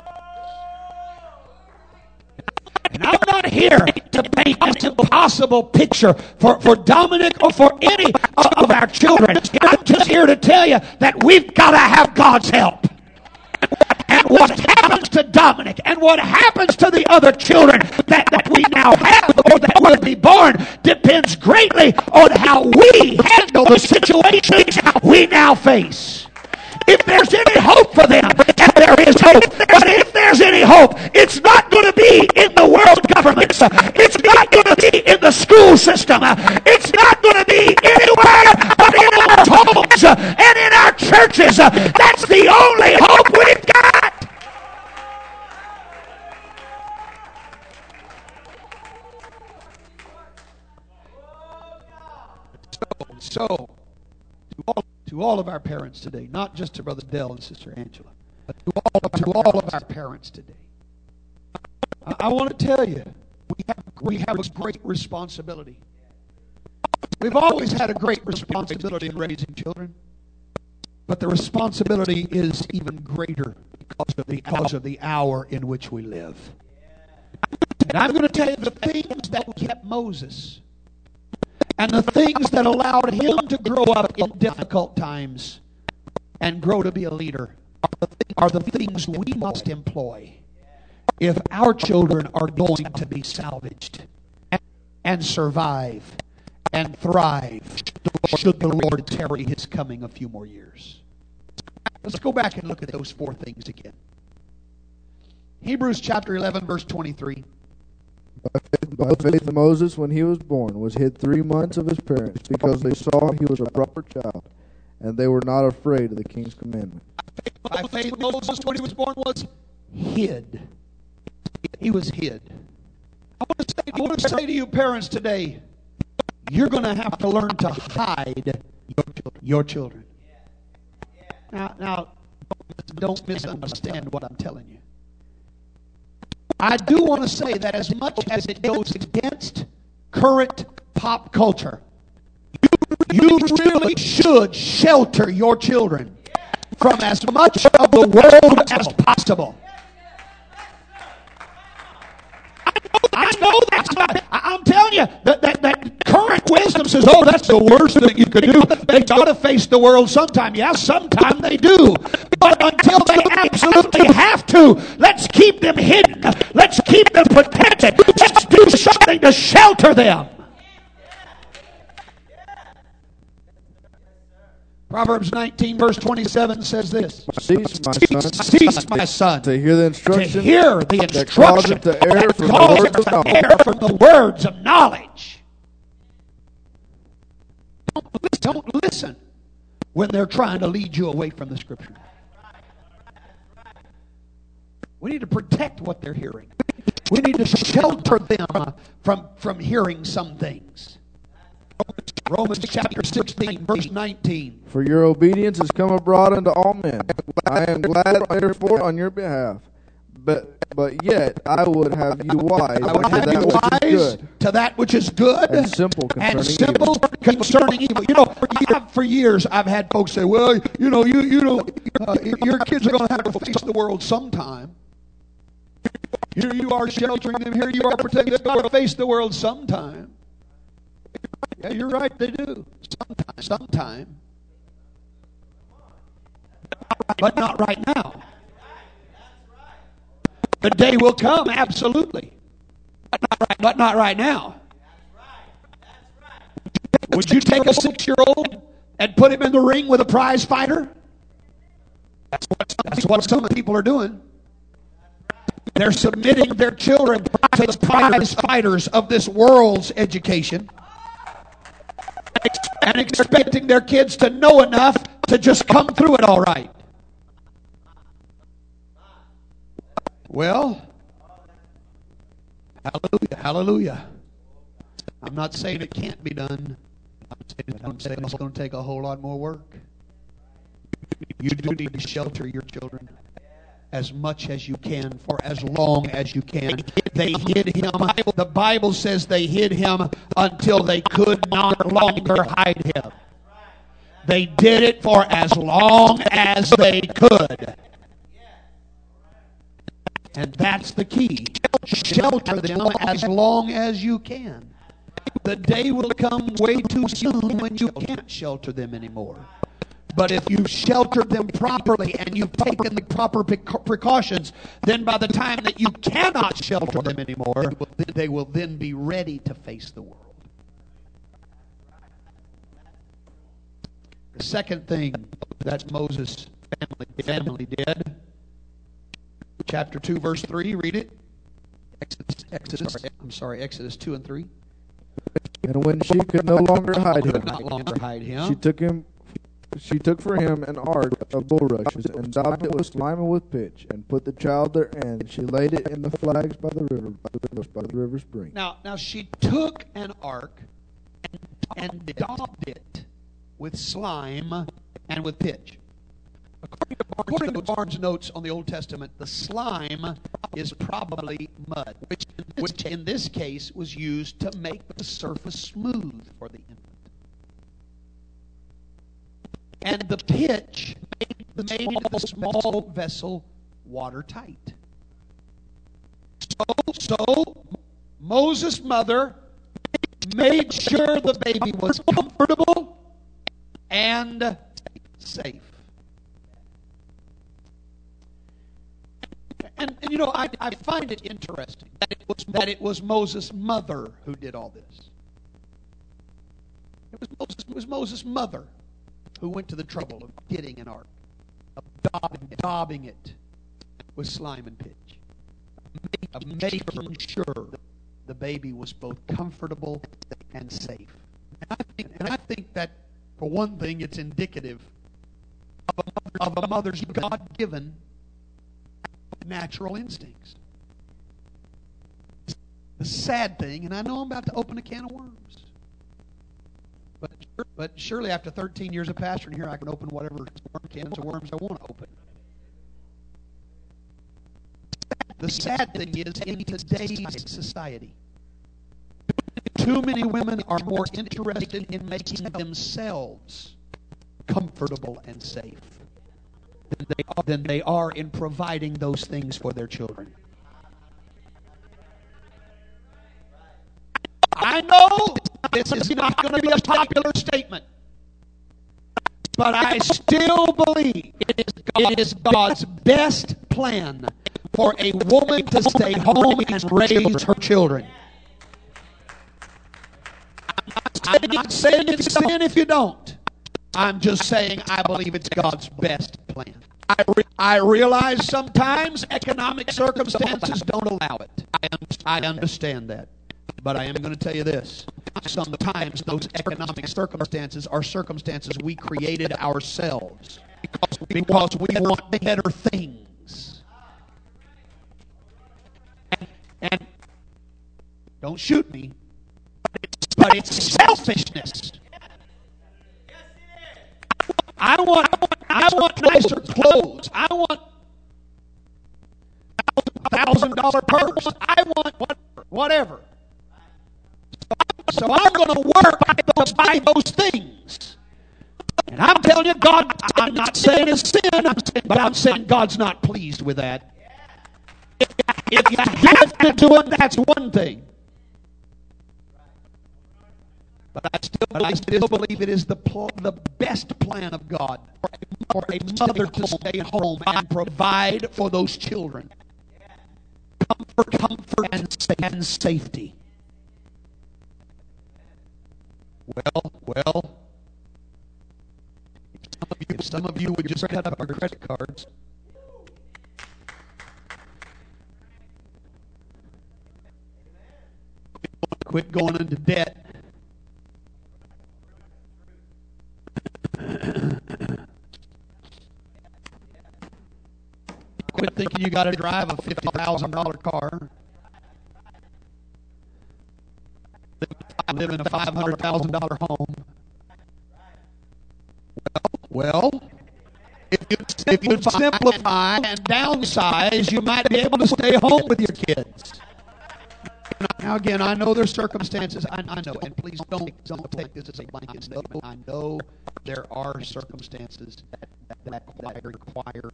And I'm not here to paint an impossible picture for, for Dominic or for any of our children. I'm just here to tell you that we've got to have God's help. And what happens to Dominic and what happens to the other children that, that we now have or that will be born depends greatly on how we handle the situations we now face. If there's any hope for them, and there is hope, but if there's any hope, it's not going to be in the world governments. It's not going to be in the school system. It's not going to be anywhere but in our homes and in our churches. That's the only hope we've got. So, to all, to all of our parents today, not just to Brother Dell and Sister Angela, but to all, to all of our parents today, I, I want to tell you, we have, we have a great responsibility. We've always had a great responsibility in raising children, but the responsibility is even greater because of the, because of the hour in which we live. And I'm going to tell you the things that kept Moses and the things that allowed him to grow up in difficult times and grow to be a leader are the things we must employ if our children are going to be salvaged and survive and thrive should the Lord tarry his coming a few more years. Let's go back and look at those four things again. Hebrews chapter 11, verse 23. By faith, Moses, when he was born, was hid three months of his parents, because they saw he was a proper child, and they were not afraid of the king's commandment. By faith, Moses, when he was born, was hid. He was hid. I want to say, I want to, say to you, parents, today, you're going to have to learn to hide your children. Now, now, don't misunderstand what I'm telling you. I do want to say that as much as it goes against current pop culture, you really should shelter your children from as much of the world as possible. I know that's not. I'm telling you that, that, that current wisdom says, "Oh, that's the worst thing you could do." They got to face the world sometime. Yeah, sometime they do, but until they absolutely have to, let's keep them hidden. Let's keep them protected. Let's do something to shelter them. Proverbs 19, verse 27 says this Cease, my son, Cease, my son, to hear the to instruction hear the that instruction to err from words of to knowledge. err from the words of knowledge. Don't listen, don't listen when they're trying to lead you away from the Scripture. We need to protect what they're hearing. We need to shelter them from, from hearing some things. Romans chapter 16, verse 19. For your obedience has come abroad unto all men. I am glad, therefore, on your behalf. But but yet I would have you wise I would have that you which wise to that which is good and simple and concerning simple concerning evil. You know, for, for years I've had folks say, "Well, you know, you you know, uh, your kids are going to have to face the world sometime." Here you are sheltering them. Here you are protecting them. They're going to face the world sometime. Yeah, you're right. They do. Sometime. Sometime. But not right now. The day will come, absolutely. But not right, but not right now. Would you take a six year old and put him in the ring with a prize fighter? That's what, that's what some people are doing. They're submitting their children to the prize fighters of this world's education and expecting their kids to know enough to just come through it all right. Well, hallelujah, hallelujah. I'm not saying it can't be done. I'm saying it's going to take a whole lot more work. You do need to shelter your children as much as you can for as long as you can. They hid him. The Bible says they hid him until they could not longer hide him. They did it for as long as they could. And that's the key. Shelter them as long as you can. The day will come way too soon when you can't shelter them anymore. But if you've sheltered them properly and you've taken the proper precautions, then by the time that you cannot shelter them anymore, they will then be ready to face the world. The second thing that Moses' family, family did, chapter 2, verse 3, read it. Exodus, Exodus, I'm sorry, Exodus 2 and 3. And when she could no longer hide him, no longer hide him, she took him she took for him an ark of bulrushes, and daubed it with slime and with pitch, and put the child therein. And she laid it in the flags by the river, by the by the river's brink. Now, now she took an ark and, and daubed it with slime and with pitch. According to, Barnes, According to Barnes' notes on the Old Testament, the slime is probably mud, which, which in this case was used to make the surface smooth for the infant and the pitch made the small vessel watertight. So, so Moses' mother made sure the baby was comfortable and safe. And, and you know, I, I find it interesting that it, was, that it was Moses' mother who did all this. It was Moses, it was Moses' mother who went to the trouble of getting an ark, of daubing, daubing it with slime and pitch, of making sure the baby was both comfortable and safe. And I think, and I think that, for one thing, it's indicative of a, of a mother's God given natural instincts. The sad thing, and I know I'm about to open a can of worms. But, surely after 13 years of pastoring here, I can open whatever cans of worms I want to open. The sad thing is, in today's society, too many women are more interested in making themselves comfortable and safe than they are, than they are in providing those things for their children. I know this is not going to be a popular statement. But I still believe it is God's best plan for a woman to stay home and raise her children. I'm not saying it's sin if you don't. I'm just saying I believe it's God's best plan. I, re- I realize sometimes economic circumstances don't allow it. I, I understand that. But I am going to tell you this. Sometimes those economic circumstances are circumstances we created ourselves because we want better things. And, and don't shoot me, but it's selfishness. I want, I want nicer clothes. I want thousand dollar purse. I want whatever. So I'm going to work to buy those things. And I'm telling you, God, I'm not saying it's sin, but I'm saying God's not pleased with that. If you have to do it, that's one thing. But I still, I still believe it is the, pl- the best plan of God for a mother to stay home and provide for those children comfort, comfort, and, and safety. Well, well. If some of you would just cut up our credit cards. Quit going into debt. Quit thinking you got to drive a fifty thousand Live in a five hundred thousand dollar home. Well, well, if you if you simplify and downsize, you might be able to stay home with your kids. Now again, I know there's circumstances. I, I know, and please don't don't take this as a blanket statement. I know there are circumstances that that, that require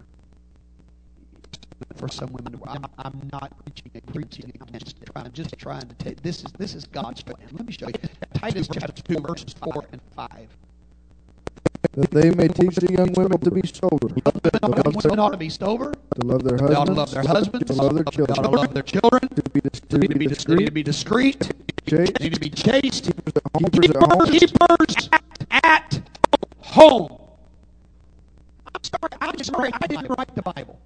for some women. I'm, I'm not preaching preaching against it. I'm just trying to take this is this is God's plan. Let me show you Titus chapter two verses four and five. That they may teach the young women to be sober, Women ought to be sober. to love their They ought to husbands, love their husbands. to love their They to children, love their children. to be, dis- to be need to be, to discreet, be discreet. chaste, They need to be chaste. keepers at home, Keepers at home. I'm sorry, I'm sorry, I didn't write the Bible.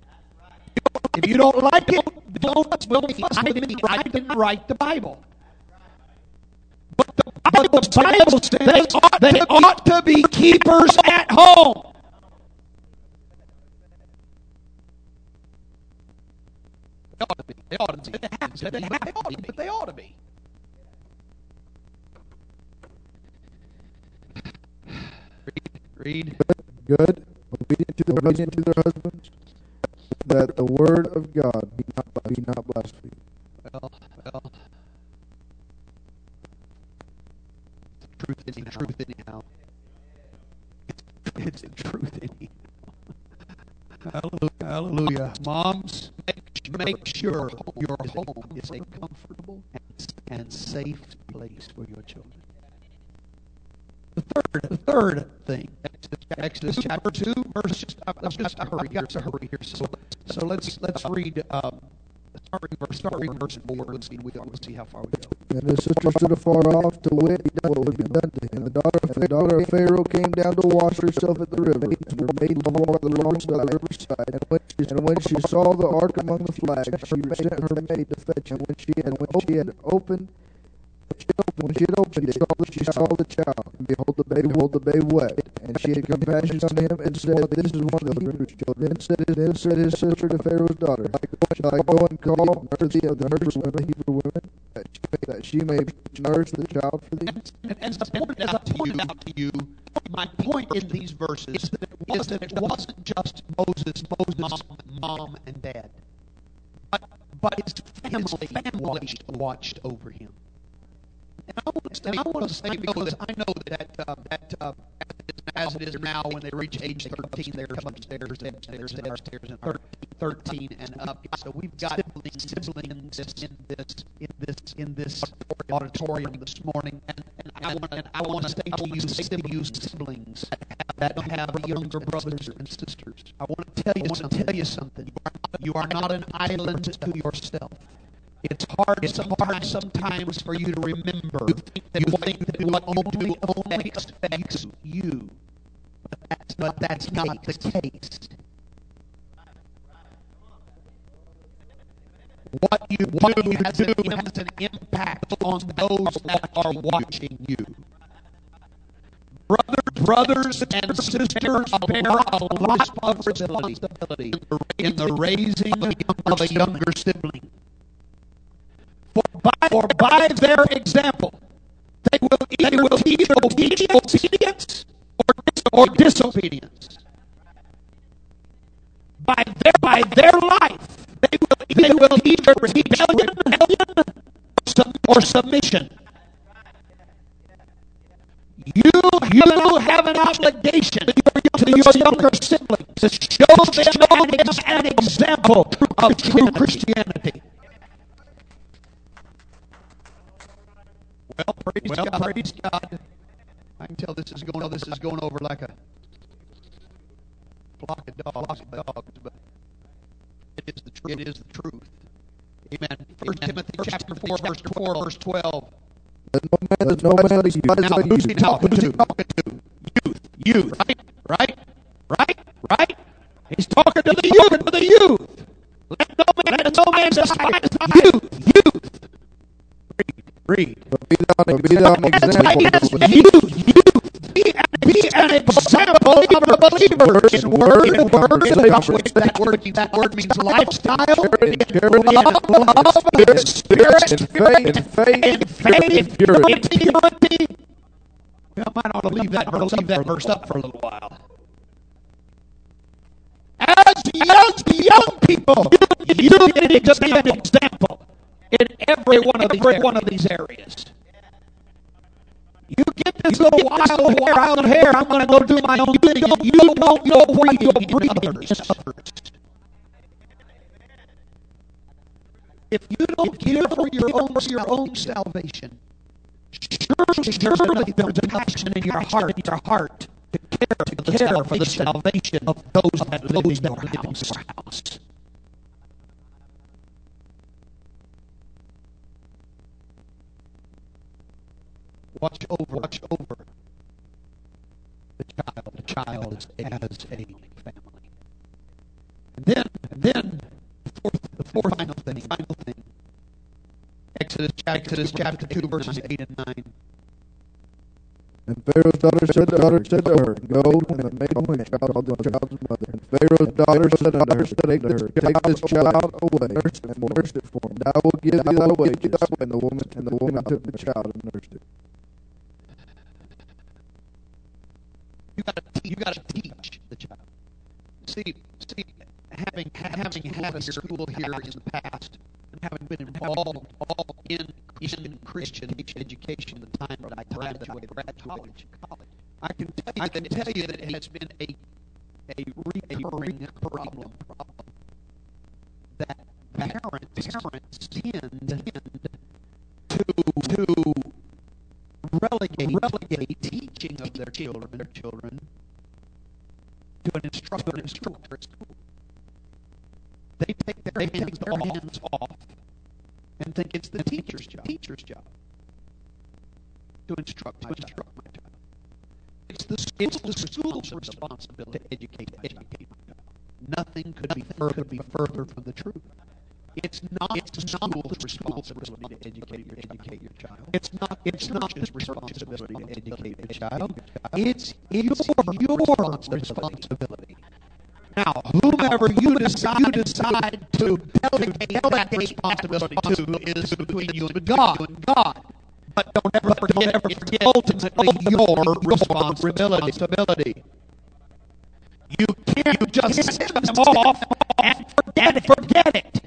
If you don't like it, don't don't fuss with me. I didn't write the Bible. But the Bible, the Bible says they ought, they ought to be keepers at home. They ought to be. They ought to be. Have to. They, ought to be. But they ought to be. Read. Read. good, obedient to, obedient to their husbands, that the word of God be not, be not blasphemed. Well, well. Truth is the truth anyhow. It's, it's the truth anyhow. Hallelujah. Hallelujah. Moms, make, make sure your home is a comfortable and, and safe place for your children. The third, the third thing, Exodus chapter two, verse. Just, let's just hurry. Got to hurry here. So, so let's let's read. Um, start reading verse. Start reading verse four. Let's see. We we'll see how far we go. And his sister stood afar off to wit what would be done to him. The daughter of, the daughter of Pharaoh came down to wash herself at the river, and her maid walked side of the riverside. And when, she, and when she saw the ark among the flags, she sent her maid to fetch it. When she had, when she had opened, when she had opened it, she saw the child, and behold, the babe, behold, the babe wept. And she had compassion on him, and said, This is one of the Hebrews' children. Then said, his, then said his sister to Pharaoh's daughter, Shall I go and call thee of the nurse women, Hebrew women, that she, may, that she may nurse the child for thee? And, and, as I pointed out to you, my point in these verses is that it wasn't just Moses, Moses' mom and dad, but, but his family, family watched, watched over him. And I want to, and I want to say because I know that uh, that uh, as it is now, when they reach age 13, they're upstairs, they're upstairs, and 13 and up. So we've got siblings, siblings in this in this in this auditorium this morning, and, and I want and I want to say to you, say to you siblings that don't have younger brothers and sisters. I want to tell you something. Tell you something. You are not an island to yourself. It's hard sometimes, sometimes for you to remember. You think that you think that what only, only affects you. But that's, but that's not the case. What you what do has, an, has an impact on those that are watching you. Brothers, brothers and sisters bear a lot of responsibility in the raising of a younger sibling. By, for by their example, they will either, they will teach obedience or, or disobedience. By their, by their life, they will, they will either rebellion, rebellion or submission. You, you have an obligation to your younger siblings to show them an example of true Christianity. Well, praise well, God. Praise God. I can tell this is going. This is going over like a flock of dogs, dogs, but it is the truth. It is the truth. Amen. First Timothy chapter four, verse four, verse twelve. Let no man, let no man lead you. Now, who's he talking to? talking to? Youth. Youth. Right? Right? Right? Right? He's talking to the youth. To the youth. Let no man, let no man despise youth. Youth. Read. Read. But be thou, but be thou an example. Yes, youth. Youth. Be an, be an example of the believers. In word, in word, which that word, that word means lifestyle. Charity, charity, Love, spirit, spirit, in faith, in faith, in faith, in purity. in purity. We might ought to leave that, verse, leave that verse up for a little while. As young, young people, you need to be an example in every one of these, one of these areas. You get this little wild, wild hair, I'm going to go do my own thing. You don't know where bring others. If you don't care for your own, your own salvation, surely, surely there's a passion in your heart, your heart to care, to care for the salvation of those that live in your house. Watch over, watch over the child, the child as a family. And then, and then the fourth, the fourth final thing, final thing. Exodus chapter, Exodus chapter two, verses eight and nine. And Pharaoh's daughter said to her, said to her, Go, and maiden went and called the child's mother. And Pharaoh's daughter said unto her, Take her, take this child away, and nurse it for him. And I will give thee thy wages. And the woman, and the woman took the child and nursed it. You got to you got to teach the child. See, see, having having had a school here in the past, and having been involved all in in Christian education, the time that I graduated college, I can tell you, I can tell you that it has been a a recurring problem that parents parents tend to to relegate, relegate teaching of their children, their children to an instructor, an instructor at school. They take their, they hands, take their off, hands off and think it's the teacher's job. Teacher's job to instruct, to instruct my child. It's the, it's the school's responsibility to educate, to educate my child. Nothing could be further, be further from the truth. It's not it's the school's responsibility to educate your educate your child. It's not it's not his responsibility to educate the child. It's your your responsibility. Now, whomever you decide, you decide to delegate that responsibility to is between you and God. God. But don't ever forget, don't ever forget ultimately your responsibility. You can't just send them off and forget it. Forget it.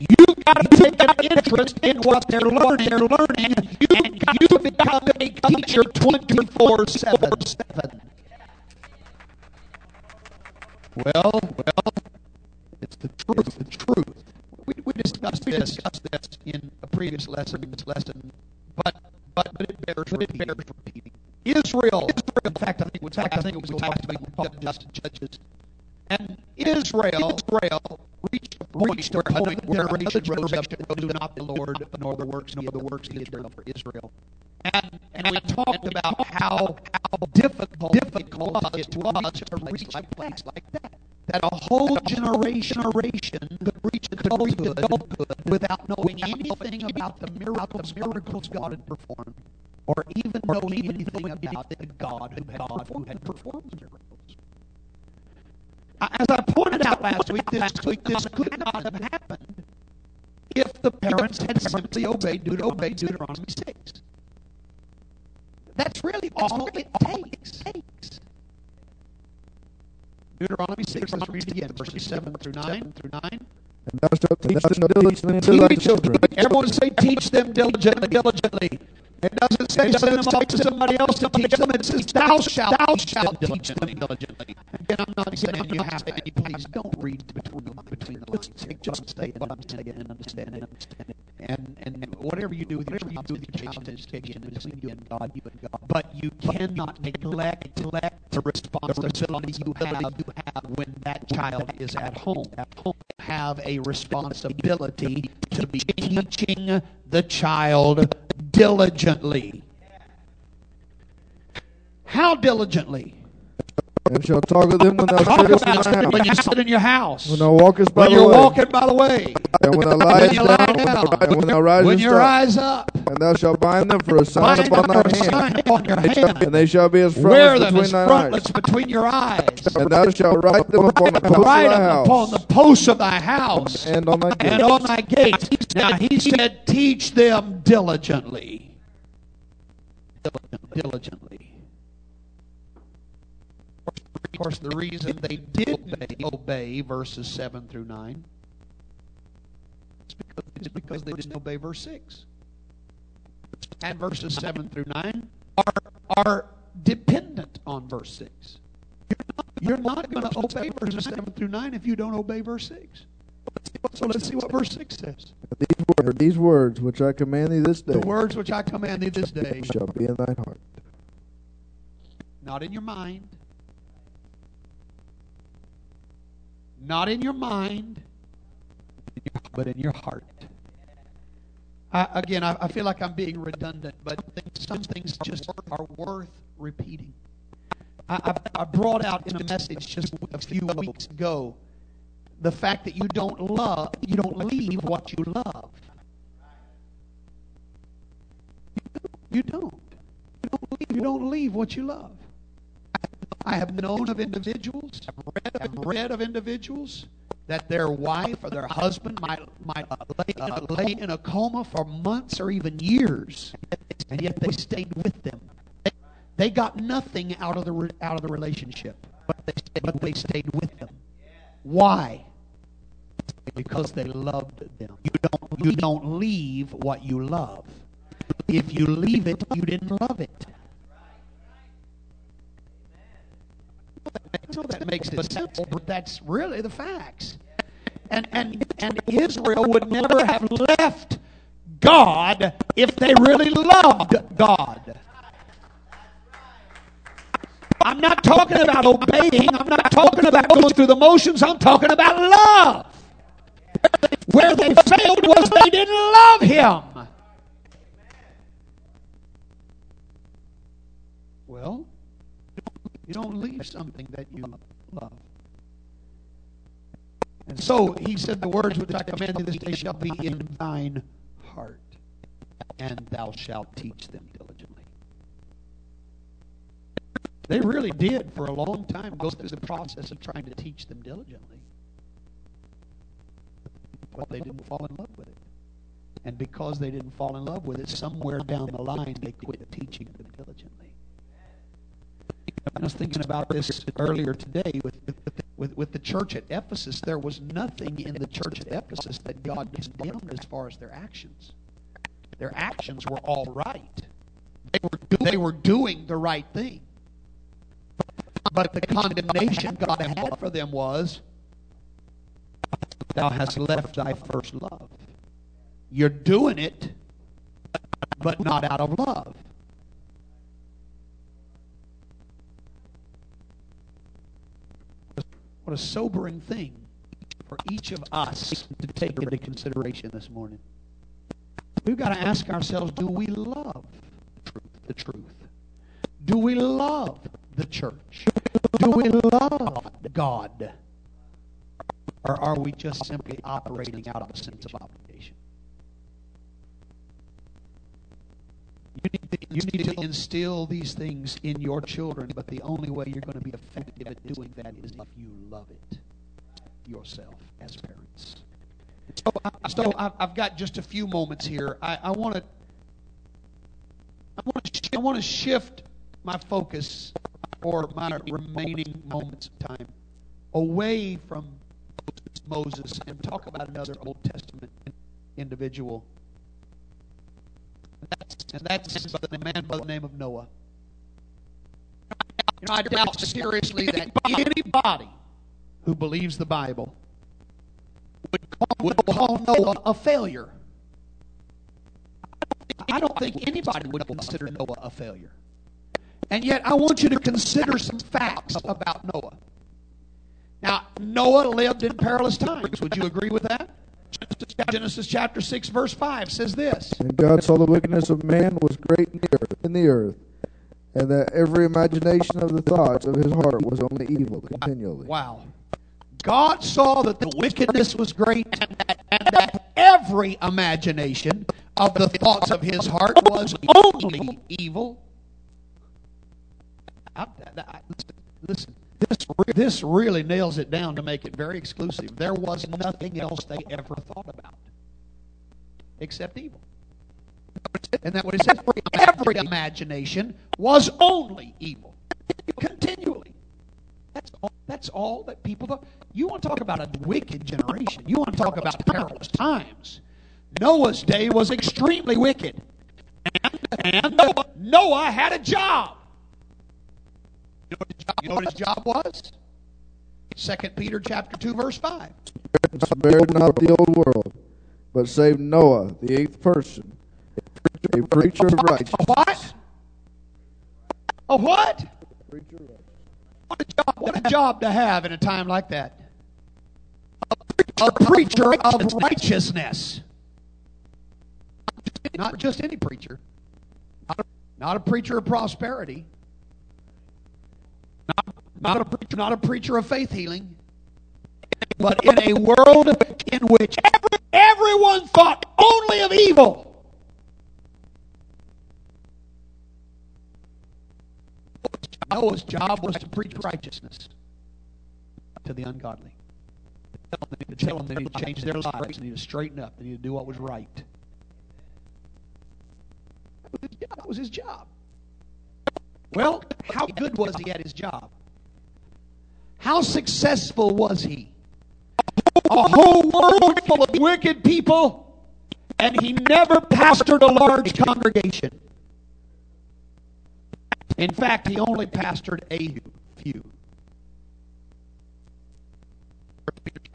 You got to take an interest in what they're learning. They're learning. You, and you become a teacher 24 7. Well, well, it's the truth. The truth. We, we discussed this, discussed this in a previous lesson. This lesson, but but but it bears but it bears repeating. Israel. Israel. In fact, I think in fact I think it was talked about just judges. And Israel, Israel reached a another generation rose up to know not the Lord, nor the works, nor the works of Israel for Israel. And, and we talked about how how difficult, difficult it was to reach a place like that. That a whole generation, generation could reach adulthood, adulthood without knowing anything about the miracles, miracles God had performed, or even knowing anything about the God who had, who had performed miracles. As I pointed out last week, this, week, this could not have happened if the parents had simply obeyed, Deut- obeyed Deuteronomy 6. That's really all it takes. Deuteronomy 6, let's read it again, verses 7 through 9. Through 9. And thou shalt teach them diligently unto thy children. Everyone say, teach them diligently, diligently. It doesn't say send them off to somebody else to teach them. It says thou shalt, thou shalt teach them diligently. Again, I'm not saying you have to. Please don't read between the, between the lines. Just stay what I'm saying and understand it. And and whatever you do with your child, with your education between you and God, you and God. But you cannot neglect neglect the responsibility you have you have when that child is at home. At home, have a responsibility to be teaching the child diligently. How diligently? And shall talk of them when thou sittest in thy it when you sit in your house. when thou walkest by When the you're way, walking by the way. and when thou When liest you lie down, down. and when thou When risest you up. rise up. And thou shalt bind them for a sign Bind upon them for a thine hand, upon your hand. and they shall be as Wear frontlets them between as thine frontlets eyes. between your eyes. And thou shalt write them upon the posts of thy them upon the house, posts of thy house and on thy and gates. on thy gates. Now he said, teach them diligently. Diligently. Of course, the reason they did obey, verses 7 through 9 is because, because they didn't obey verse 6. And verses 7 through 9 are, are dependent on verse 6. You're not going to obey verses 7 through 9 if you don't obey verse 6. So let's see what verse 6 says. These words, these words which I command thee this day The words which I command thee this day, shall be in thine heart. not in your mind, not in your mind, but in your heart. I, again, I, I feel like I'm being redundant, but some things just are worth repeating. I, I, brought out in a message just a few weeks ago the fact that you don't love, you don't leave what you love. You don't. You don't leave, you don't leave what you love. I have known of individuals, I've read of individuals that their wife or their husband might, might uh, lay, uh, lay in a coma for months or even years, and yet they stayed with them. They got nothing out of the re- out of the relationship, but they stayed, but they stayed with them. Why? Because they loved them. You don't you don't leave what you love. If you leave it, you didn't love it. Know that makes it simple, but that's really the facts. And and and Israel would never have left God if they really loved God. I'm not talking about obeying. I'm not talking about going through the motions. I'm talking about love. Where they failed was they didn't love Him. Well, you don't leave something that you love. And so he said, The words which I command thee this day shall be in thine heart, and thou shalt teach them diligently. They really did, for a long time, go through the process of trying to teach them diligently. But they didn't fall in love with it. And because they didn't fall in love with it, somewhere down the line, they quit teaching them diligently. I was thinking about this earlier today with, with, with the church at Ephesus. There was nothing in the church at Ephesus that God condemned as far as their actions. Their actions were all right. They were, they were doing the right thing. But the condemnation God had for them was, Thou hast left thy first love. You're doing it, but not out of love. What a sobering thing for each of us to take into consideration this morning. We've got to ask ourselves do we love the truth? Do we love the church? Do we love God? Or are we just simply operating out of a sense of obligation? You need, to, instill these things in your children, but the only way you're going to be effective at doing that is if you love it yourself as parents. So, I, so I've, I've got just a few moments here. I want to I want to I want to shift my focus or my remaining moments of time away from Moses and talk about another Old Testament individual. And that's, and that's the man by the name of Noah. You know, I doubt seriously that anybody who believes the Bible would call, would call Noah a failure. I don't think anybody would consider Noah a failure. And yet, I want you to consider some facts about Noah. Now, Noah lived in perilous times. Would you agree with that? Genesis chapter 6, verse 5 says this. And God saw the wickedness of man was great in the earth, in the earth, and that every imagination of the thoughts of his heart was only evil continually. Wow. God saw that the wickedness was great and that, and that every imagination of the thoughts of his heart was only evil. I, I, I, listen, this, this really nails it down to make it very exclusive. There was nothing else they ever thought about except evil. And that what it? Every imagination was only evil. Continually. That's all, that's all that people thought. You want to talk about a wicked generation. You want to talk about perilous times. Noah's day was extremely wicked. And, and Noah, Noah had a job. You know what his job was? Second Peter chapter two verse five. Spared not the old world, but saved Noah, the eighth person, a preacher of righteousness. A what? A what? What a job, what a job to have in a time like that. A preacher of righteousness. Not just any preacher. Not a preacher of prosperity. Not, a preacher, not a preacher of faith healing. But in a world in which every, everyone thought only of evil. Noah's job was to preach righteousness to the ungodly. To tell them they need to change their lives, they need to straighten up, they need to do what was right. That was his job. Well, how good was he at his job? How successful was he? A whole world full of wicked people, and he never pastored a large congregation. In fact, he only pastored a few.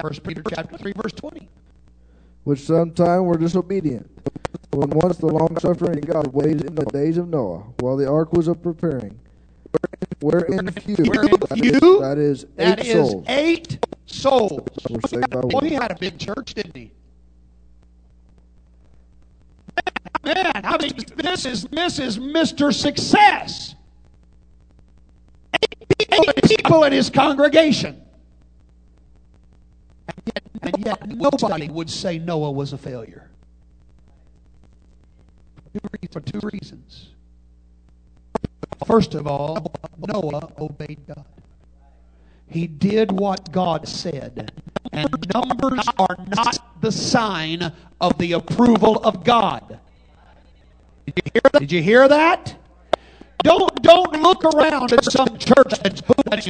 First Peter chapter 3, verse 20. Which sometime were disobedient. When once the long suffering God waited in the days of Noah, while the ark was a preparing, wherein few, Wherein that is- few, that is, eight That is souls eight souls. were saved by water. he had a big church, didn't he? Man, I mean, this is this is Mr. Success. Eight people in his congregation. And yet, and yet nobody would say Noah was a failure. For two reasons. First of all, Noah obeyed God. He did what God said. And numbers are not the sign of the approval of God. Did you hear that? Did you hear that? Don't don't look around at some church that's,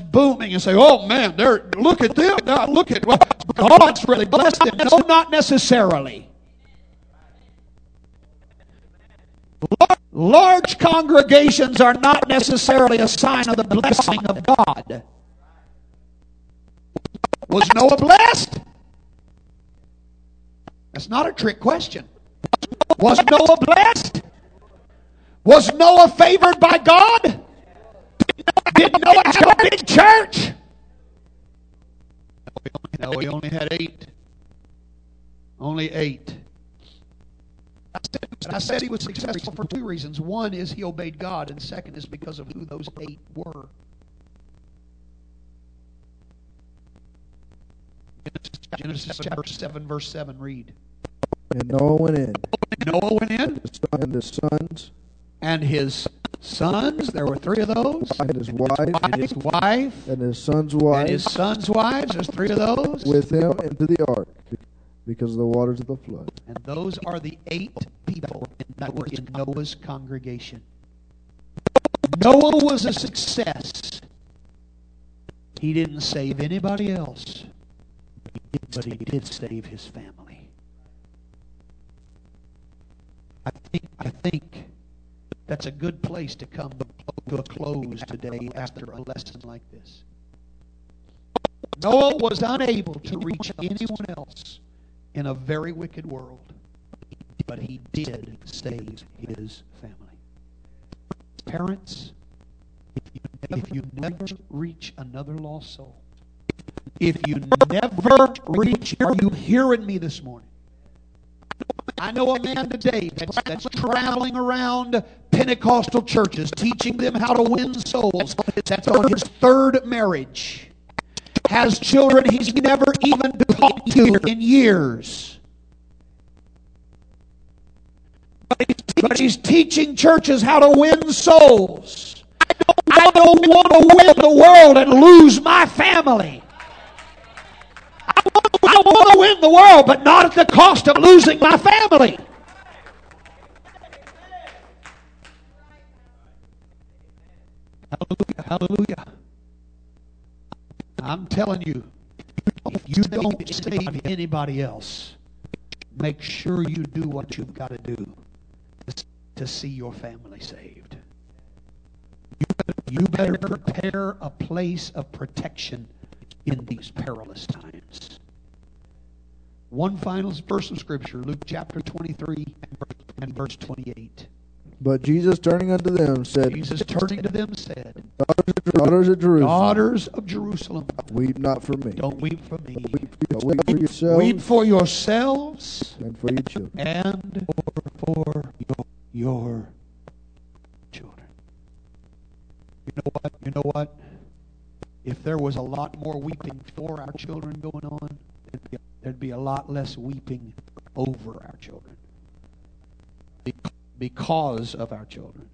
booming and say, "Oh man, they're look at them. Look at what God's really blessed them." No, not necessarily. Large congregations are not necessarily a sign of the blessing of God. Was Noah blessed? That's not a trick question. Was Noah blessed? Was Noah favored by God? Did Noah have a big church? No, he only had eight. Only eight. I said, I said he was successful for two reasons. One is he obeyed God, and second is because of who those eight were. Genesis chapter 7, verse 7, read. And Noah went in, Noah went in, and his sons, and his sons, there were three of those, and his wife, and his wife, and his sons' wives. and his sons' wives, there's three of those. with him into the ark because of the waters of the flood. And those are the eight people that were in Noah's congregation. Noah was a success. He didn't save anybody else, but he did save his family. I think, I think that's a good place to come to a close today after a lesson like this. Noah was unable to reach anyone else in a very wicked world, but he did save his family. Parents, if you, never reach another lost soul, if you never reach, are you hearing me this morning? I know a man today that's, that's traveling around Pentecostal churches teaching them how to win souls. That's on his third marriage. Has children he's never even talked to in years. But he's teaching churches how to win souls. I don't want to win the world and lose my family. I want to win the world, but not at the cost of losing my family. Hallelujah. Hallelujah. I'm telling you, if you don't save anybody else, make sure you do what you've got to do to see your family saved. You better prepare a place of protection in these perilous times. One final verse of Scripture, Luke chapter 23 and verse 28. But Jesus turning unto them said, Jesus turning to them said, Daughters of Jerusalem, Daughters of Jerusalem, weep not for me. don't weep for me. But weep for yourselves Weep for yourselves and for your children. and for your, your children. You know what? You know what? If there was a lot more weeping for our children going on, there'd be, there'd be a lot less weeping over our children Be- because of our children.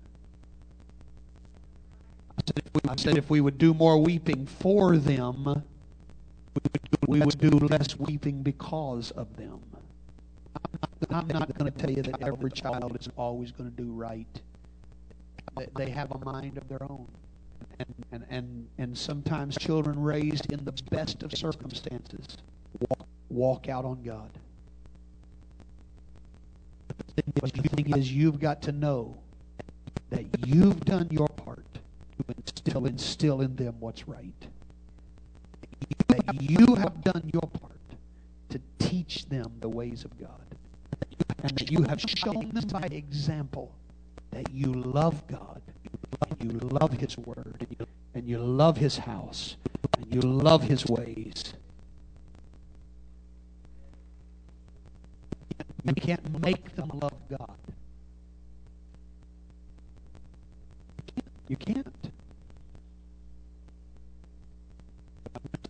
I said, if we, said if we would do more weeping for them, we would do, we would do less weeping because of them. I'm not going to tell you that every child is always going to do right. They, they have a mind of their own. And, and, and, and sometimes children raised in the best of circumstances walk, walk out on God. The thing is, you've got to know that you've done your part to instill, instill in them what's right. That you have done your part to teach them the ways of God. And that you have shown them by example that you love God, and you love His Word, and you love His house, and you love His ways. You can't make them love God. You can't. You can't.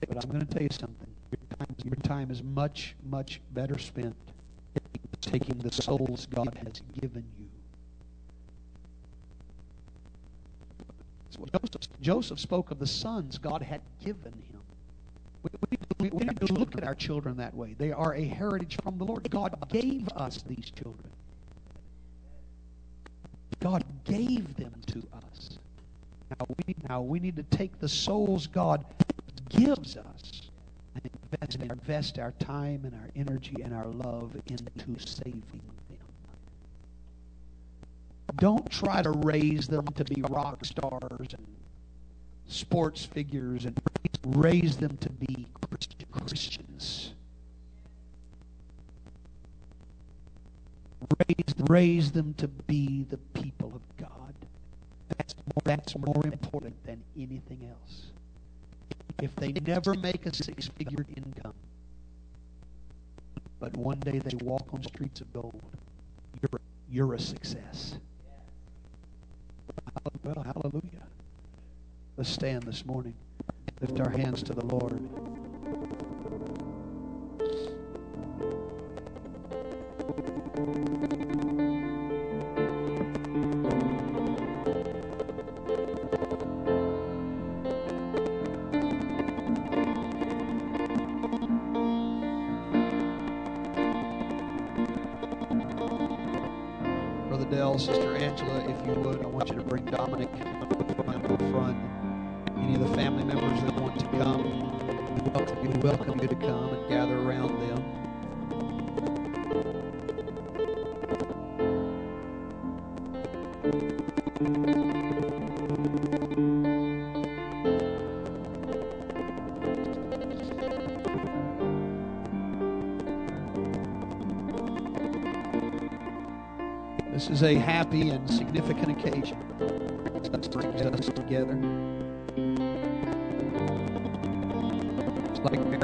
But I'm going to tell you something. Your time, your time is much, much better spent taking the souls God has given you. Joseph, Joseph spoke of the sons God had given him. We, we, we, need to look at our children that way. They are a heritage from the Lord. God gave us these children. God gave them to us. Now we, now we need to take the souls God gives us and invest, and invest our time and our energy and our love into saving them. Don't try to raise them to be rock stars and sports figures and raise them to be Christians. Raise, raise them to be the people of God. That's more, that's more important than anything else. If they never make a six figure income, but one day they walk on streets of gold, you're, you're a success. Well, hallelujah. Let's stand this morning. Lift our hands to the Lord. Brother Dell, Sister Angela, if you would, I want you to bring Dominic the front. Any of the family members that want to come, we welcome you, we welcome you to come and gather around them. This is a happy and significant occasion that brings us together.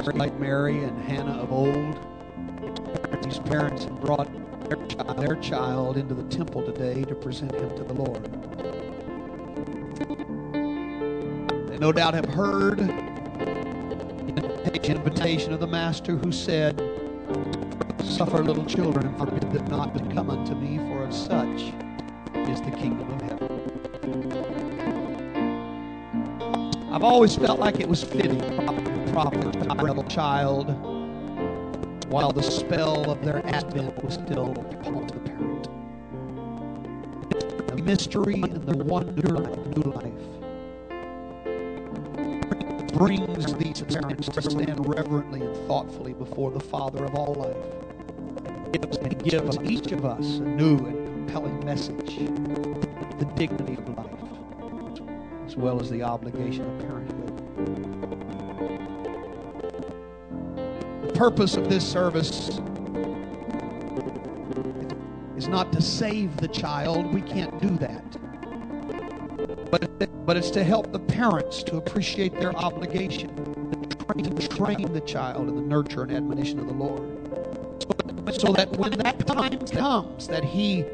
It's like Mary, and Hannah of old. These parents have brought their child, their child into the temple today to present him to the Lord. They no doubt have heard the invitation of the Master who said, Suffer little children, forbid them not to come unto me, for of such is the kingdom of heaven. I've always felt like it was fitting prophet child while the spell of their advent was still upon the parent. The mystery and the wonder of new life brings these parents to stand reverently and thoughtfully before the Father of all life and gives each of us a new and compelling message the dignity of life as well as the obligation of parenthood. Purpose of this service is not to save the child. We can't do that. But, but it's to help the parents to appreciate their obligation to train the child in the nurture and admonition of the Lord. So that when that time comes that he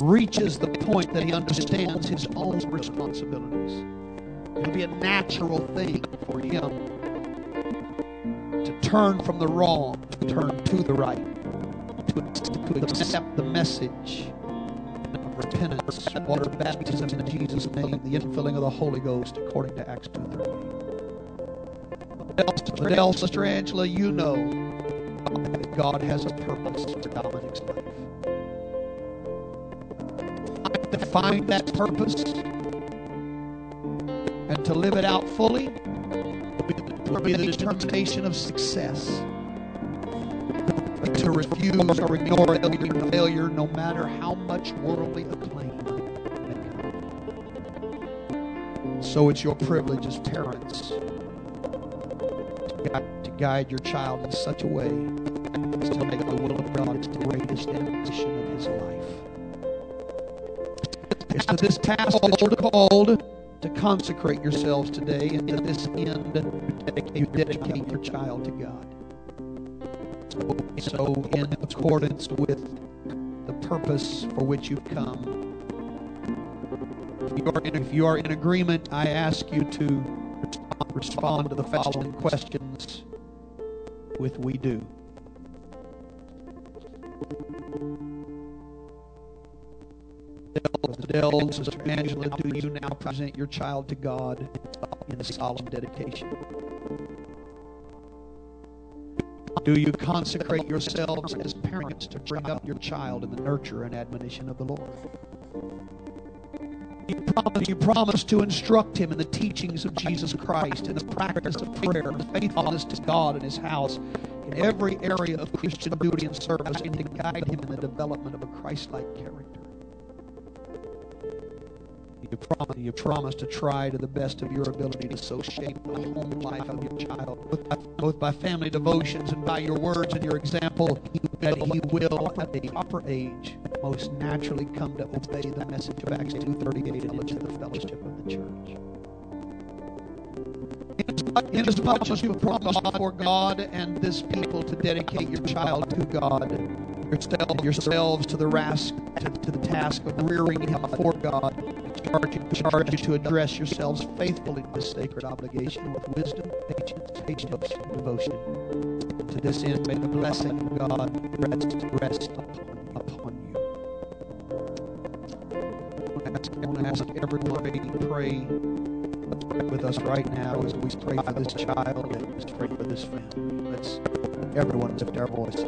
reaches the point that he understands his own responsibilities, it'll be a natural thing for him to turn from the wrong, to turn to the right, to, to accept the message of repentance, water baptism in Jesus' name, the infilling of the Holy Ghost according to Acts 2.38. But else, Sister Angela, you know that God has a purpose for Dominic's life. To find that purpose and to live it out fully will be the determination of success. But to refuse or ignore failure, no matter how much worldly acclaim. So it's your privilege as parents to guide, your child in such a way as to make the will of God its greatest ambition of his life. It's this you're called to consecrate yourselves today, and to this end, you dedicate your child to God. So, in accordance with the purpose for which you've come, if you in, if you are in agreement, I ask you to respond to the following questions with "We do." Adele, Sister Angela, do you now present your child to God in a solemn dedication? Do you consecrate yourselves as parents to bring up your child in the nurture and admonition of the Lord? You promise, you promise to instruct him in the teachings of Jesus Christ, in the practice of prayer, faithfulness to God and his house, in every area of Christian duty and service, and to guide him in the development of a Christ-like character. You promise, you promise to try to the best of your ability to so shape the home life of your child, both by, both by family devotions and by your words and your example, that he will, at the proper age, most naturally come to obey the message of Acts 2.38 and the fellowship of the church. Inasmuch as you promise before God and this people to dedicate your child to God, yourself, yourselves to the, to, to the task of rearing him before God, charge you, to address yourselves faithfully to this sacred obligation with wisdom, patience, patience, devotion. To this end, may the blessing of God rest, rest upon, upon you. I want to ask everybody to pray with us right now as we pray for this child and pray for this family. Let's everyone lift our voice.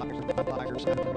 Uh, Here, at